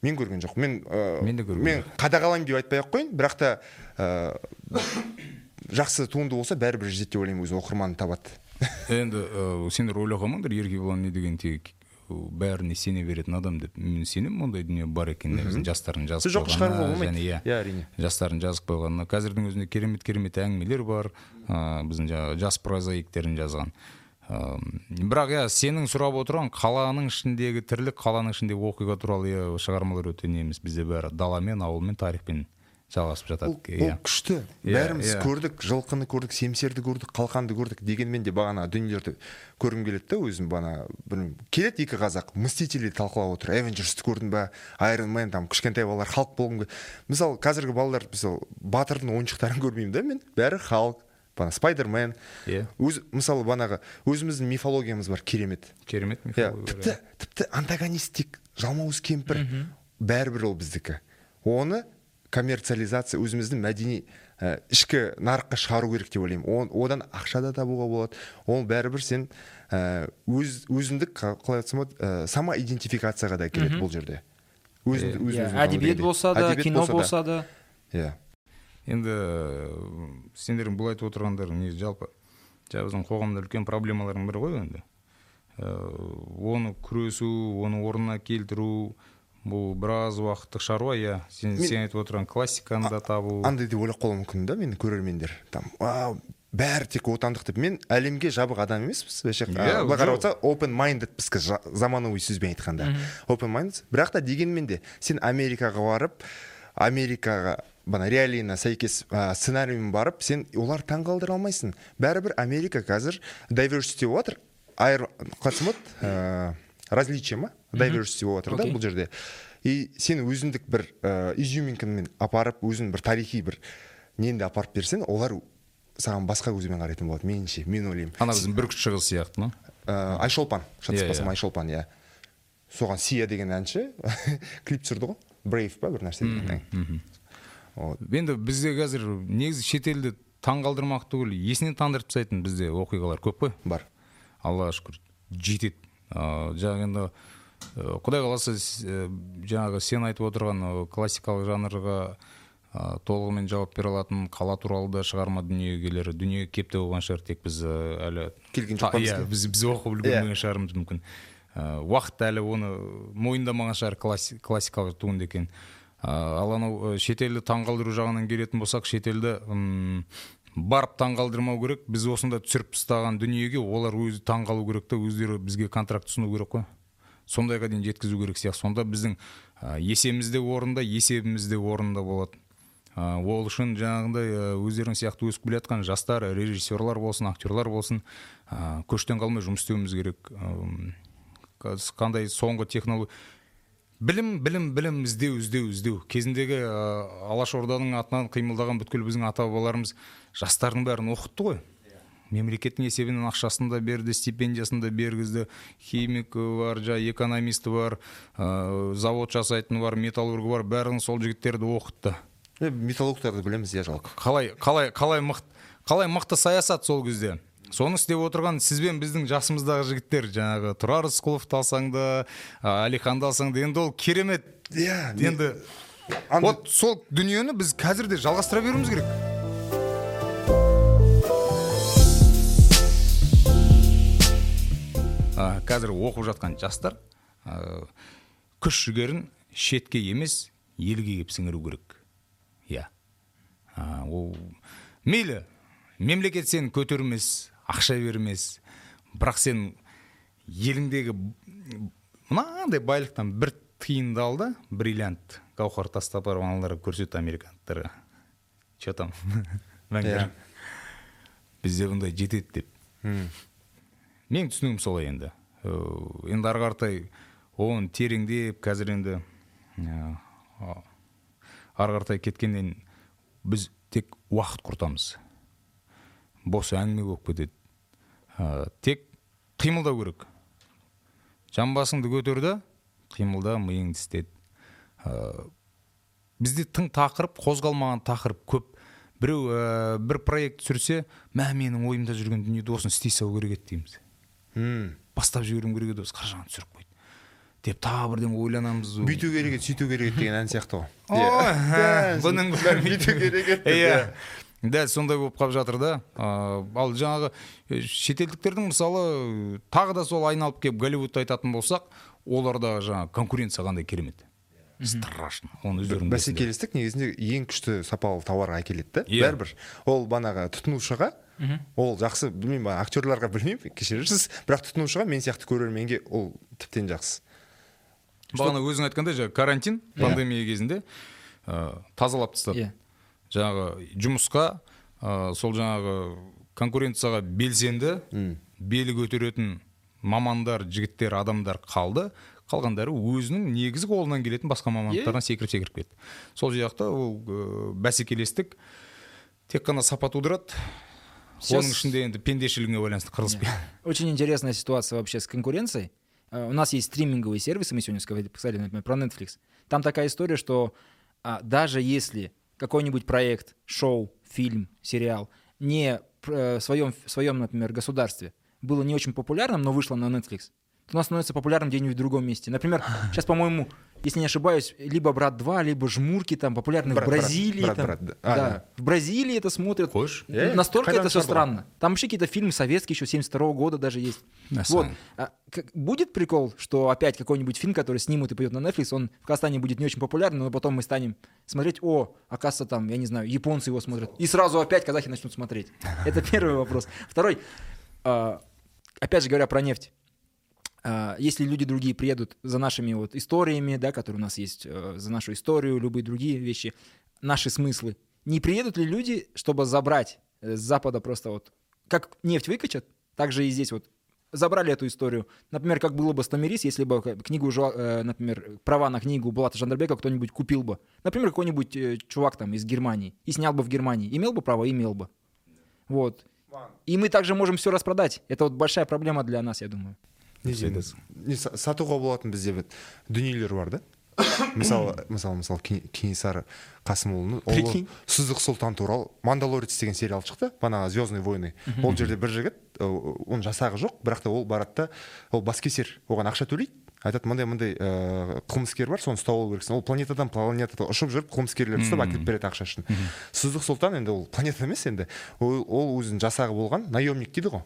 Мен көрген жоқ мен ә, Мен де көрген мен қадағалаймын деп айтпай ақ қояйын. Бірақ та ә, жақсы туынды болса бәрібір жетеді деп ойлаймын өзінің оқырманын табады. Енді ә, сендер ойлай қалмаңдар еркебұлан не деген тек бәріне сене беретін адам деп мен сенемін ондай дүние бар екеніне біздің жастардың жазып жоққа шығаруға болмайды. иә Иә, әрине. жастардың жазып қойғанына. Қазірдің өзінде керемет керемет әңгімелер бар. Ә, біздің жаңағы жас прозаиктердің жазған. Ә, бірақ иә сенің сұрап отырған қаланың ішіндегі тірлік қаланың ішіндегі оқиға туралы иә шығармалар өте не емес. Бізде бәрі даламен ауылмен тарихпен. Жалғасып ол, жатады. Ол иә. күшті. Иә, бәріміз иә. көрдік жылқыны көрдік семсерді көрдік қалқанды көрдік дегенмен де бағана дүниелерді көргім келеді да өзім бағана. Білмеймін келеді екі қазақ мстители талқылап отыр эвенджерсті көрдің ба айрон мен там кішкентай балалар халық болғым келеді. Мысалы қазіргі балалар мысалы батырдың ойыншықтарын көрмеймін да мен. Бәрі халық бана спайдермен Иә. өз мысалы банағы өзіміздің мифологиямыз бар керемет. Керемет мифология, тіпті тіпті антагонистик жалмауыз кемпір. Бәрібір ол біздікі. Оны коммерциализация өзіміздің мәдени ә, ішкі нарыққа шығару керек деп ойлаймын. Он- одан ақша да табуға болады. Ол бәрібір сен ә, өз өзіндік қа- қалай айтсам болады ә, самоидентификацияға да келеді бұл жерде. Өзіңді өз Иә, әдебиет болса да Әдебиет кино болса да. иә. Енді ә, сендердің бұл айтып отырғандарың не жалпы жаңағы біздің қоғамда үлкен проблемалардың бірі ғой енді. Оны күресу оны орнына келтіру бұл біраз уақыттық шаруа иә. Сен, Мен- сен айтып отырған классиканы да табу андай деп ойлап қалуы мүмкін да менің көрермендер. Там вау бәрі тек отандық деп. Мен әлемге жабық адам емеспіз вообще. Иә, былай қарап отырсақ open mindedпіз қазір заманауи сөзбен айтқанда. Open minded бірақ та дегенмен де сен америкаға барып америкаға бана реалиына сәйкес ә, сценариймен барып сен олар таңғалдыра алмайсың. Бәрібір америка қазір diversity болып жатыр айыр қалай айтсам болады ә, различие ма diversity болып жатыр да бұл жерде и сен өзіндік бір ә, изюминкаңмен апарып өзің бір тарихи бір неңді апарып берсең олар саған басқа көзбен қарайтын болады. Меніңше мен ойлаймын. Ана біздің бүркіт шығыс сияқты ма ә, айшолпан шатаспасам Иә, иә. айшолпан иә. Соған сия деген әнші *laughs* клип түсірді ғой. Брейв па бір нәрсе деген вот. Енді бізде қазір негізі шетелді таңғалдырмақ түгіл есінен тандырып тастайтын бізде оқиғалар көп қой. Бар. Аллаға шүкір жетеді. ыыы жаңағы енді ы, құдай қаласа ы, жаңағы сен айтып отырған классикалық жанрға ы, толығымен жауап бере алатын қала туралы да шығарма дүниегелер дүниеге кеп те қойған шығар тек біз әлі Келген Та- жоқ па иә біз біз оқып үлгермеген шығармыз мүмкін. Ы, уақыт әлі оны мойындамаған шығар класси- классикалық туынды екен ал анау шетелді таңғалдыру жағынан келетін болсақ шетелді м, барып таңғалдырмау керек. Біз осында түсіріп тастаған дүниеге олар өзі таңғалу керек та өздері бізге контракт ұсыну керек қой. Сондайға дейін жеткізу керек сияқты. Сонда біздің есеміз де орында есебіміз де орында болады ол үшін жаңағындай өздерің сияқты өсіп келе жатқан жастар режиссерлар болсын актерлар болсын көштен қалмай жұмыс істеуіміз керек. Қандай соңғы технология білім білім білім іздеу іздеу іздеу. Кезіндегі ә, алаш орданың атынан қимылдаған бүткіл біздің ата бабаларымыз жастардың бәрін оқытты ғой. Мемлекеттің есебінен ақшасын да берді стипендиясын да бергізді. Химик бар жаңағы экономист бар ә, завод жасайтын бар металлург бар. Бәрін сол жігіттерді оқытты. Е, металлургтарды білеміз иә жалпы қалай қалай қалай мықты қалай мықты саясат сол кезде? Соны істеп отырған сізбен біздің жасымыздағы жігіттер жаңағы тұрар рысқұловты алсаң да әлиханды алсаң да енді ол керемет. Иә енді вот сол дүниені біз қазір де жалғастыра беруіміз керек. Қазір оқып жатқан жастар күш жігерін шетке емес елге кеп сіңіру керек. Иә. Ол мейлі мемлекет сені көтермес ақша бермес. Бірақ сен еліңдегі мынандай байлықтан бір тиынды ал да бриллиант. Гауһар тастап барып аналарға көрсет американдықтарға че там? *laughs* Мәңгілік. Иә. бізде бұндай жетеді деп. Менің түсінігім солай енді. Енді ары қаратай оны тереңдеп қазір енді ары қаратай кеткеннен біз тек уақыт құртамыз. Бос әңгіме болып кетеді. Ә, тек қимылдау керек. Жамбасыңды көтер да қимылда миыңды істет ә, бізде тың тақырып қозғалмаған тақырып көп. Біреу ә, бір проект түсірсе мә менің ойымда жүрген дүниеде осыны істей салу керек еді дейміз. Мм. бастап жіберуім керек еді осы қаражан түсіріп қойды. Деп тағы бірдеңе ойланамыз бүйту керек еді сөйту керек еді деген ән сияқты ғой Ой, Иә. бұның бәрін бүйту керек еді деп, иә. Дәл сондай болып қалып жатыр да. Ал жаңағы э, шетелдіктердің мысалы тағы да сол айналып келіп голливудты айтатын болсақ оларда жаңағы конкуренция қандай керемет? Страшно. Оны өздерің бәсекелестік негізінде ең күшті сапалы тауарға әкеледі да Иә. бәрібір. Ол банағы тұтынушыға ол жақсы білмеймін актерларға білмеймін кешірерсіз бірақ тұтынушыға мен сияқты көрерменге ол тіптен жақсы. Бағана өзің айтқандай жаңағы карантин пандемия кезінде ә, тазалап тастады. Иә. Жаңағы жұмысқа ә, сол жаңағы конкуренцияға белсенді белі көтеретін мамандар жігіттер адамдар қалды. Қалғандары өзінің негізгі қолынан келетін басқа мамандықтардан секіріп секіріп кетті. Сол жақта ол ә, бәсекелестік тек қана сапа тудырады. Оның ішінде енді пендешілігіне байланысты қырылыспен Очень интересная ситуация вообще с конкуренцией. У нас есть стриминговые сервисы, мы сегодня сказали, сказали, например, про Netflix. Там такая история, что а, даже если какой-нибудь проект, шоу, фильм, сериал не э, в своем, в своем, например, государстве было не очень популярным, но вышло на Netflix, то оно становится популярным где-нибудь в другом месте. Например, *laughs* сейчас, по-моему, если не ошибаюсь, либо «Брат 2», либо «Жмурки» там популярны «Брат, в брат», Бразилии. «Брат, там. брат», да. А, да. да. В Бразилии это смотрят. Хочешь? Я- Настолько Когда это все странно. Там вообще какие-то фильмы советские еще 72 года даже есть. На Вот. А как- будет прикол, что опять какой-нибудь фильм, который снимут и пойдет на Netflix, он в Казахстане будет не очень популярный, но потом мы станем смотреть, о, оказывается, там, я не знаю, японцы его смотрят. И сразу опять казахи начнут смотреть. Это *laughs* первый вопрос. Второй, а, опять же говоря про нефть. А, Если люди другие приедут за нашими вот историями, да, которые у нас есть, э, за нашу историю, любые другие вещи, наши смыслы, не приедут ли люди, чтобы забрать э, с Запада просто вот, как нефть выкачат, так же и здесь вот забрали эту историю. Например, как было бы с Томирис, если бы книгу, э, например, права на книгу Булата Жандарбека кто-нибудь купил бы. Например, какой-нибудь чувак там из Германии и снял бы в Германии. Имел бы право? Имел бы. Вот. И мы также можем все распродать. Это вот большая проблема для нас, я думаю. Не дейміз не са- сатуға болатын бізде бір дүниелер бар да. *coughs* Мысалы мысалы мысалы Ке- кенесары қасымұлының ұлы сыздық сұлтан туралы мандалорец деген сериал шықты. Бағанағы звездные войны ол жерде бір жігіт оның жасағы жоқ бірақ та ол барады да ол баскесер оған ақша төлейді. Айтады мындай мындай ыыы қылмыскер бар соны ұстап алу керексің ол планетадан планетаға ұшып жүріп қылмыскерлерді ұстап әкеліп береді ақша үшін сыздық сұлтан енді ол планета емес енді. Ол, ол өзінің жасағы болған наемник дейді ғой.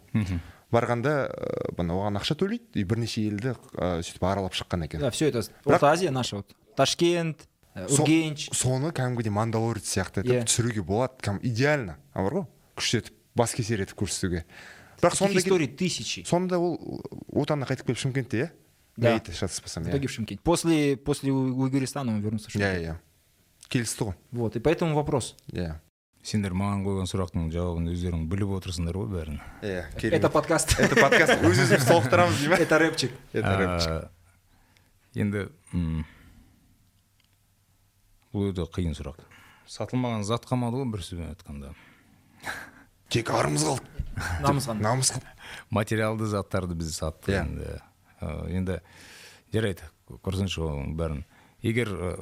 Барғанда ә, бұны оған ақша төлейді и бірнеше елді ә, сөйтіп аралап шыққан екен Да, все это Орта Азия наша вот. Ташкент, э, Ургенч. соны кәдімгідей мандалорец сияқты етіп Иә. түсіруге болады кәдімгі идеально бар ғой күштетіп бас кесер етіп көрсетуге бірақ сонда историй тысячи. сонда ол отанына қайтып келіп шымкентте иә Да. мейіті шатаспасам В иә итоге в Шымкенте. После, после Уйгуристана он вернулся в иә Шымкент. иә келісті ғой Вот, и поэтому вопрос. иә сендер маған қойған сұрақтың жауабын өздерің біліп отырсыңдар ғой бәрін иә Это керемет подкаст. это подкаст өз өзімізді толықтырамыз *laughs* дей ма Это рэпчик. это рэпчик. Енді бұл өте қиын сұрақ сатылмаған зат қалмады ғой бір сөзбен айтқанда *laughs* тек арымыз қалды Намыс қана. намыс қалды материалды заттарды біз саттық Иә. енді Ә, енді жарайды көрсінші оның бәрін егер ә,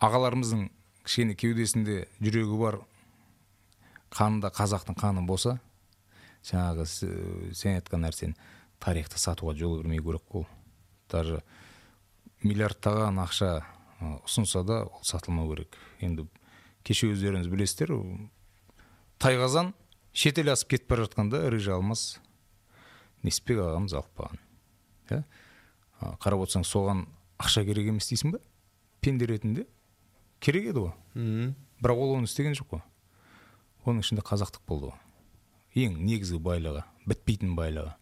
ағаларымыздың кішкене кеудесінде жүрегі бар қанында қазақтың қаны болса жаңағы сен айтқан нәрсені тарихты сатуға жол бермеу керек қой. Даже миллиардтаған ақша ұсынса да ол сатылмау керек. Енді кеше өздеріңіз білесіздер тайқазан шетел асып кетіп бара жатқанда рыжий алмас несіпбек ағамыз алып қалған иә? Қарап отырсаң соған ақша керек емес дейсің ба? Пенде ретінде? Керек еді ғой. Мхм бірақ ол оны істеген жоқ қой. Оның ішінде қазақтық болды ғой. Ең негізгі байлығы бітпейтін байлығы.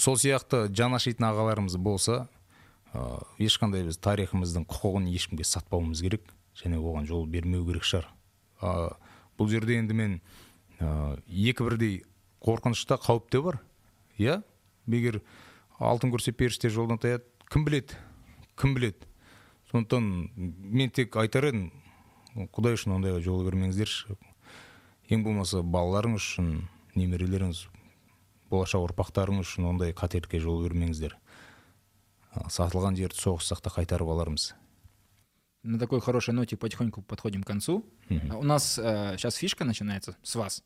Сол сияқты жан ашитын ағаларымыз болса ә, ешқандай біз тарихымыздың құқығын ешкімге сатпауымыз керек және оған жол бермеу керек шығар. Ә, бұл жерде енді мен ә, екі бірдей қорқыныш та қауіп те бар. Иә? Егер алтын көрсе періште жолдан таяды. Кім біледі? Кім біледі? Сондықтан мен тек айтар едім құдай үшін ондайға жол бермеңіздерші ең болмаса балаларыңыз үшін немерелеріңіз болашақ ұрпақтарыңыз үшін ондай қателікке жол бермеңіздер сатылған жерді соғыссақ та қайтарып алармыз На такой хорошей ноте потихоньку подходим к концу. У нас э, сейчас фишка начинается с вас.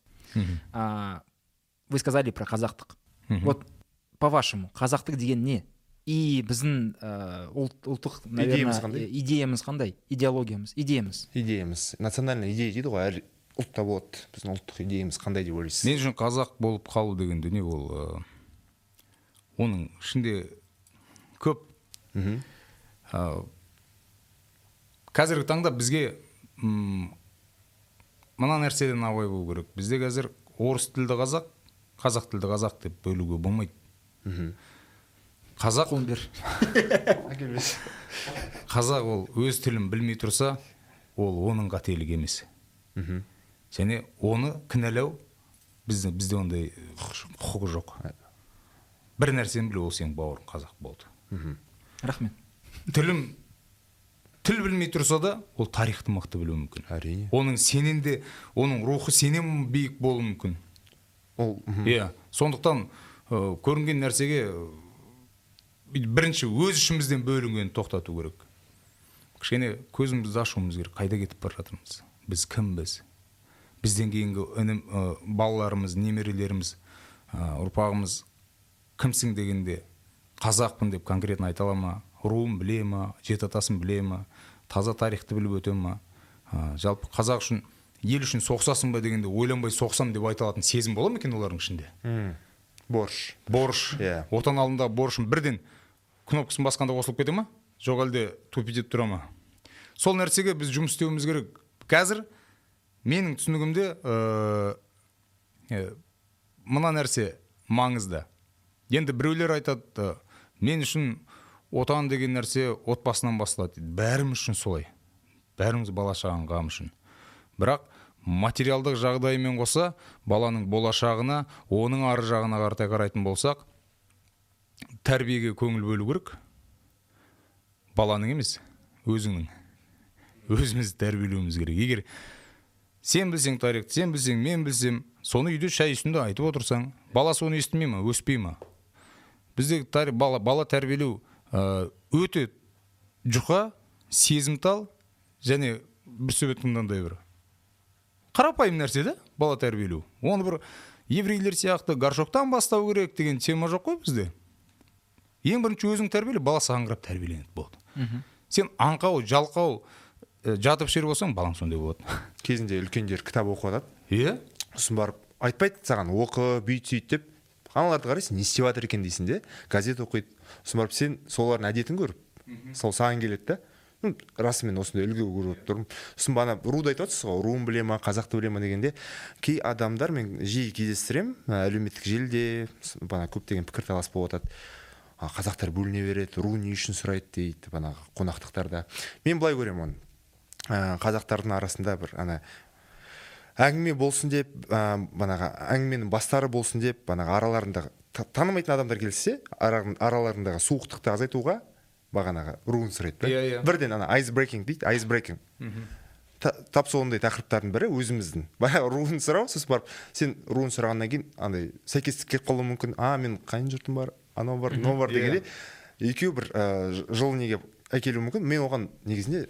А, вы сказали про казахтық. Вот по-вашему, казахтық деген не? И біздің э, ұлт, ұлттық, наверное, Идеямыз қандай? э, идеямыз қандай? Идеологиямыз, идеямыз. идеямыз. Национальная идея дейді ғой әр ұлтта болады біздің ұлттық идеямыз қандай деп ойлайсыз? Мен үшін қазақ болып қалу деген дүние ол ы, оның ішінде көп. Мхм. Ы, қазіргі таңда бізге м, мына нәрседен абай болу керек. Бізде қазір орыс тілді қазақ қазақ тілді қазақ деп бөлуге болмайды. Мхм. Қазақ Құлын *laughs* қазақ ол өз тілін білмей тұрса ол оның қателігі емес. Мхм. Және оны кінәлау біздің бізде ондай құқығы жоқ. Бір нәрсені біл ол сенің бауырың қазақ болды. Рахмет. тілім тіл білмей тұрса да ол тарихты мықты білуі мүмкін. Әрине. Оның сенен де оның рухы сенен биік болуы мүмкін. Ол мхм. иә. Сондықтан көрінген нәрсеге бірінші өз ішімізден бөлінгенді тоқтату керек. Кішкене көзімізді ашуымыз керек қайда кетіп бара жатырмыз? Біз кімбіз? Бізден кейінгі інім ы, балаларымыз немерелеріміз ы, ұрпағымыз кімсің дегенде қазақпын деп конкретно айта ала ма? Руын біле ма? Жеті атасын біле ма? Таза тарихты біліп өте ма? Ы, жалпы қазақ үшін ел үшін соғысасың ба дегенде ойланбай соғысамын деп айта алатын сезім бола ма екен олардың ішінде? Борыш борыш Иә. отан алдындағы борышым бірден кнопкасын басқанда қосылып кете ма? Жоқ әлде тупить етіп тұра ма? Сол нәрсеге біз жұмыс істеуіміз керек. Қазір менің түсінігімде э, мына нәрсе маңызды. Енді біреулер айтады э, мен үшін отан деген нәрсе отбасынан басталады дейді. Бәріміз үшін солай. Бәріміз бала шағаның қамы үшін. Бірақ материалдық жағдайымен қоса баланың болашағына оның ары жағына қарайтын болсақ тәрбиеге көңіл бөлу керек. Баланың емес өзіңнің. Өзімізді тәрбиелеуіміз керек. Егер сен білсең тарихты сен білсең мен білсем соны үйде шай үстінде айтып отырсаң бала соны естімей ма өспей ма? Бізде бала, бала тәрбиелеу өте жұқа сезімтал және бір сөйлейтін мынандай бір. Қарапайым нәрсе да бала тәрбиелеу. Оны бір еврейлер сияқты горшоктан бастау керек деген тема жоқ қой бізде. Ең бірінші өзің тәрбиеле бала саған қарап тәрбиеленеді болды. Сен аңқау жалқау ә, жатып ішер болсаң балаң сондай болады. *laughs* Кезінде үлкендер кітап оқып жатады. Иә. сосын барып айтпайды саған оқы бүйт сөйт деп. Аналарды қарайсың не істеп жатыр екен дейсің де газет оқиды. Сосын барып сен солардың әдетін көріп. Сол саған келеді да. «М, расымен осындай үлгі көріп тұрмын сосын бағана руды айтып жатсыз ғой руын біле ма қазақты біле ма дегенде. Кей адамдар мен жиі кездестіремін әлеуметтік желіде бағана көптеген пікірталас болып жатады. «А, қазақтар бөліне береді ру не үшін сұрайды дейді бағанағы қонақтықтарда мен былай көремін оны. Ә, қазақтардың арасында бір ана әңгіме болсын деп ә, бағанағы әңгіменің бастары болсын деп бағанағы араларындағы та- танымайтын адамдар келсе ара- араларындағы суықтықты азайтуға бағанағы руын сұрайды да. Иә, иә. бірден ана айс брейкинг дейді айс брейкинг тап сондай тақырыптардың бірі өзіміздің. *laughs* Баяғы руын сұрау сосын барып сен руын сұрағаннан кейін андай сәйкестік келіп қалуы мүмкін. А мен қайын жұртым бар. Анау бар мынау бар Иә. дегенде екеуі бір ә, ж- жыл неге әкелуі мүмкін. Мен оған негізінде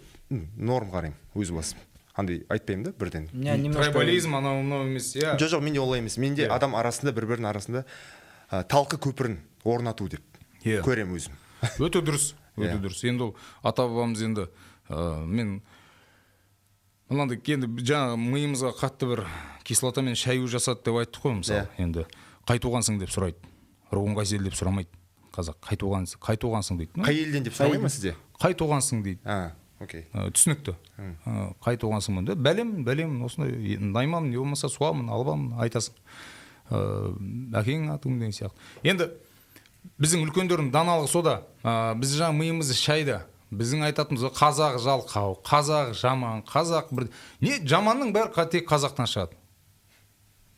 норм қараймын өз басым. Андай айтпаймын да бірден? Трайбализм анау мынау емес иә жоқ жоқ менде олай емес. Менде Иә. адам арасында бір бірінің арасында ә, талқы көпірін орнату деп Иә. көремін өзім. *laughs* Өте дұрыс өте Иә. дұрыс. Енді ол ата бабамыз енді ә, мен мынандай енді жаңағы миымызға қатты бір кислотамен шаю жасады деп айттық қой мысалы енді. Қай туғансың деп сұрайды. Руың қайсы ел деп сұрамайды. Қазақ қай туған қай туғансың дейді. Қай елден деп сұрамай ма сізде? қай туғансың дейді. А окей. Ә, түсінікті. Ә, қай туғансың да бәлем бәлем осындай найманмын не болмаса суамын албамын айтасың. Ыыы әкеңнің аты кім деген сияқты. Енді біздің үлкендердің даналығы сода. Ә, біз жаңа миымызды шайды. Біздің айтатынымыз қазақ жалқау қазақ жаман қазақ бір не жаманның бәрі тек қазақтан шығады.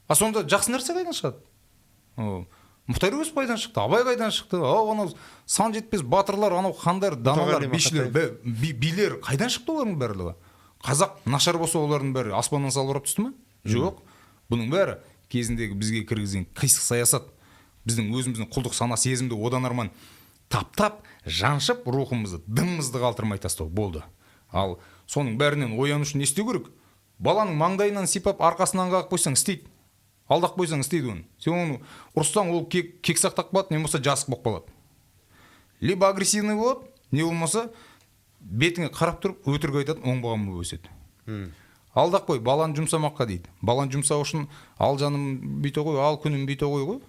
А сонда жақсы нәрсе қайдан шығады? Мұхтар әуезов қайдан шықты абай қайдан шықты ау анау сан жетпес батырлар анау хандар даналар бишілер билер қайдан шықты олардың барлығы қазақ нашар болса олардың бәрі аспаннан салбырап түсті ме жоқ бұның бәрі кезіндегі бізге кіргізген қисық саясат біздің өзіміздің құлдық сана сезімді одан арман таптап жаншып рухымызды дымымызды қалтырмай тастау болды ал соның бәрінен ояну үшін не істеу керек баланың маңдайынан сипап арқасынан қағып қойсаң істейді алдап қойсаң істейді оны. Сен оны ұрыссаң ол кек, кексақтап қалады не болмаса жасық болып қалады. Либо агрессивный болады не болмаса бетіңе қарап тұрып өтірік айтады оңбаған болып өседі. Алдап қой баланы жұмсамаққа дейді. Баланы жұмсау үшін ал жаным бүйте ғой ал күнім бүйте ғой ғой.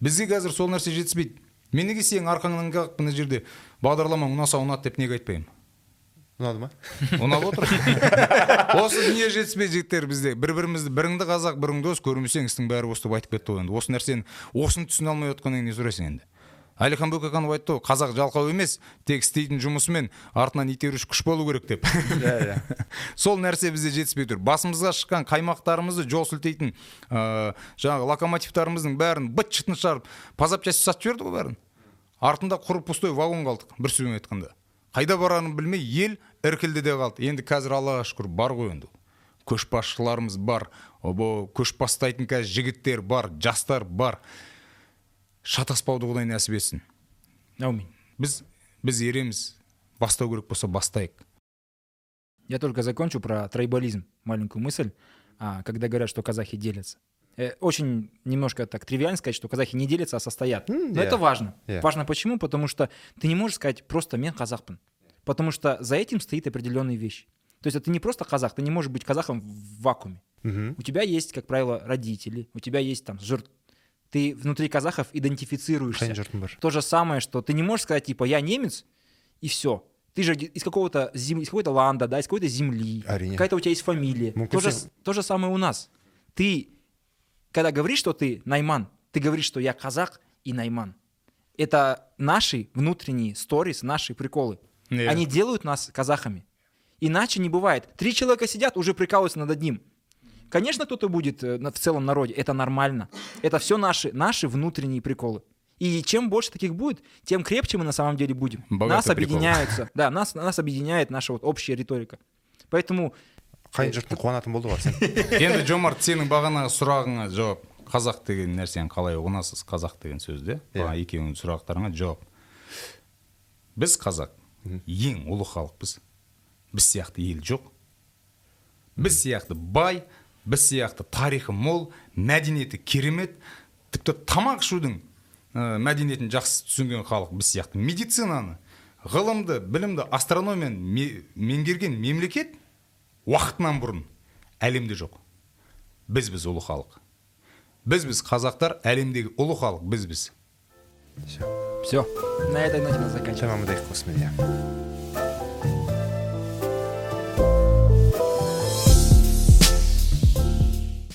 Бізге қазір сол нәрсе жетіспейді. Мен неге сенің арқаңнан қағып мына жерде бағдарламаң ұнаса ұнады деп неге айтпаймын? Ұнады ма? *laughs* Ұнап отыр. Осы дүние жетіспей жігіттер бізде. Бір бірімізді біріңді қазақ бірің дос көрмесең істің бәрі осы деп айтып кетті ғой енді. Осы нәрсені осыны түсіне алмай отқаннан кейін не сұрайсың енді? Әлихан бөкейханов айтты ғой қазақ жалқау емес тек істейтін жұмысымен артынан итеруші күш болу керек деп. Иә иә. *laughs* Сол нәрсе бізде жетіспей тұр. Басымызға шыққан қаймақтарымызды жол сілтейтін ыыы жаңағы локомотивтарымыздың бәрін быт шытын шығарып по запчасти сатып жіберді ғой бәрін. Артында құр пустой вагон қалдық бір сөзбен айтқанда. Қайда барарын білмей ел іркілді де қалды енді қазір аллаға шүкір бар ғой енді көшбасшыларымыз бар көш бастайтын қазір жігіттер бар жастар бар шатаспауды құдай нәсіп етсін Аумин. біз біз ереміз бастау керек болса бастайық Я только закончу про трайбализм. Маленькую мысль. А, когда говорят, что казахи делятся. Э, очень немножко так тривиально сказать, что казахи не делятся, а состоят. Но yeah. это важно. Yeah. Важно почему? Потому что ты не можешь сказать просто «мен казахпын». Потому что за этим стоит определенные вещи. То есть это не просто казах, ты не можешь быть казахом в вакууме. мхм У тебя есть, как правило, родители, у тебя есть там жир. Ты внутри казахов идентифицируешься. То же самое, что ты не можешь сказать, типа, я немец, и все. Ты же из какого-то зем... из какой-то ланда, да, из какой-то земли. Арине. Какая-то у тебя есть фамилия. Мүмкін То же, то же самое у нас. Ты, когда говоришь, что ты найман, ты говоришь, что я казах и найман. Это наши внутренние сторис, наши приколы. Yeah. Они делают нас казахами. Иначе не бывает. Три человека сидят, уже прикалываются над одним. Конечно, кто-то будет э, в целом народе. Это нормально. Это все наши, наши внутренние приколы. И чем больше таких будет, тем крепче мы на самом деле будем. Богатый нас прикол. объединяются. Да, нас, нас объединяет наша вот общая риторика. Поэтому қайын жұртың қуанатын болды ғой *laughs* енді жомарт сенің бағанағы сұрағыңа жауап қазақ деген нәрсені қалай ұғынасыз? Қазақ деген сөзді Иә. екеуіңнің сұрақтарыңа жауап. Біз қазақ ең ұлы халықпыз. Біз сияқты ел жоқ. Біз сияқты бай біз сияқты тарихы мол мәдениеті керемет. Тіпті тамақ ішудің ә, мәдениетін жақсы түсінген халық біз сияқты медицинаны ғылымды білімді астрономияны ме- меңгерген мемлекет уақытынан бұрын әлемде жоқ. Біз біз ұлы халық. Біз біз қазақтар әлемдегі ұлы халық біз біз все. На этой ноте надо заканчивать. шамамыдай қосымен иә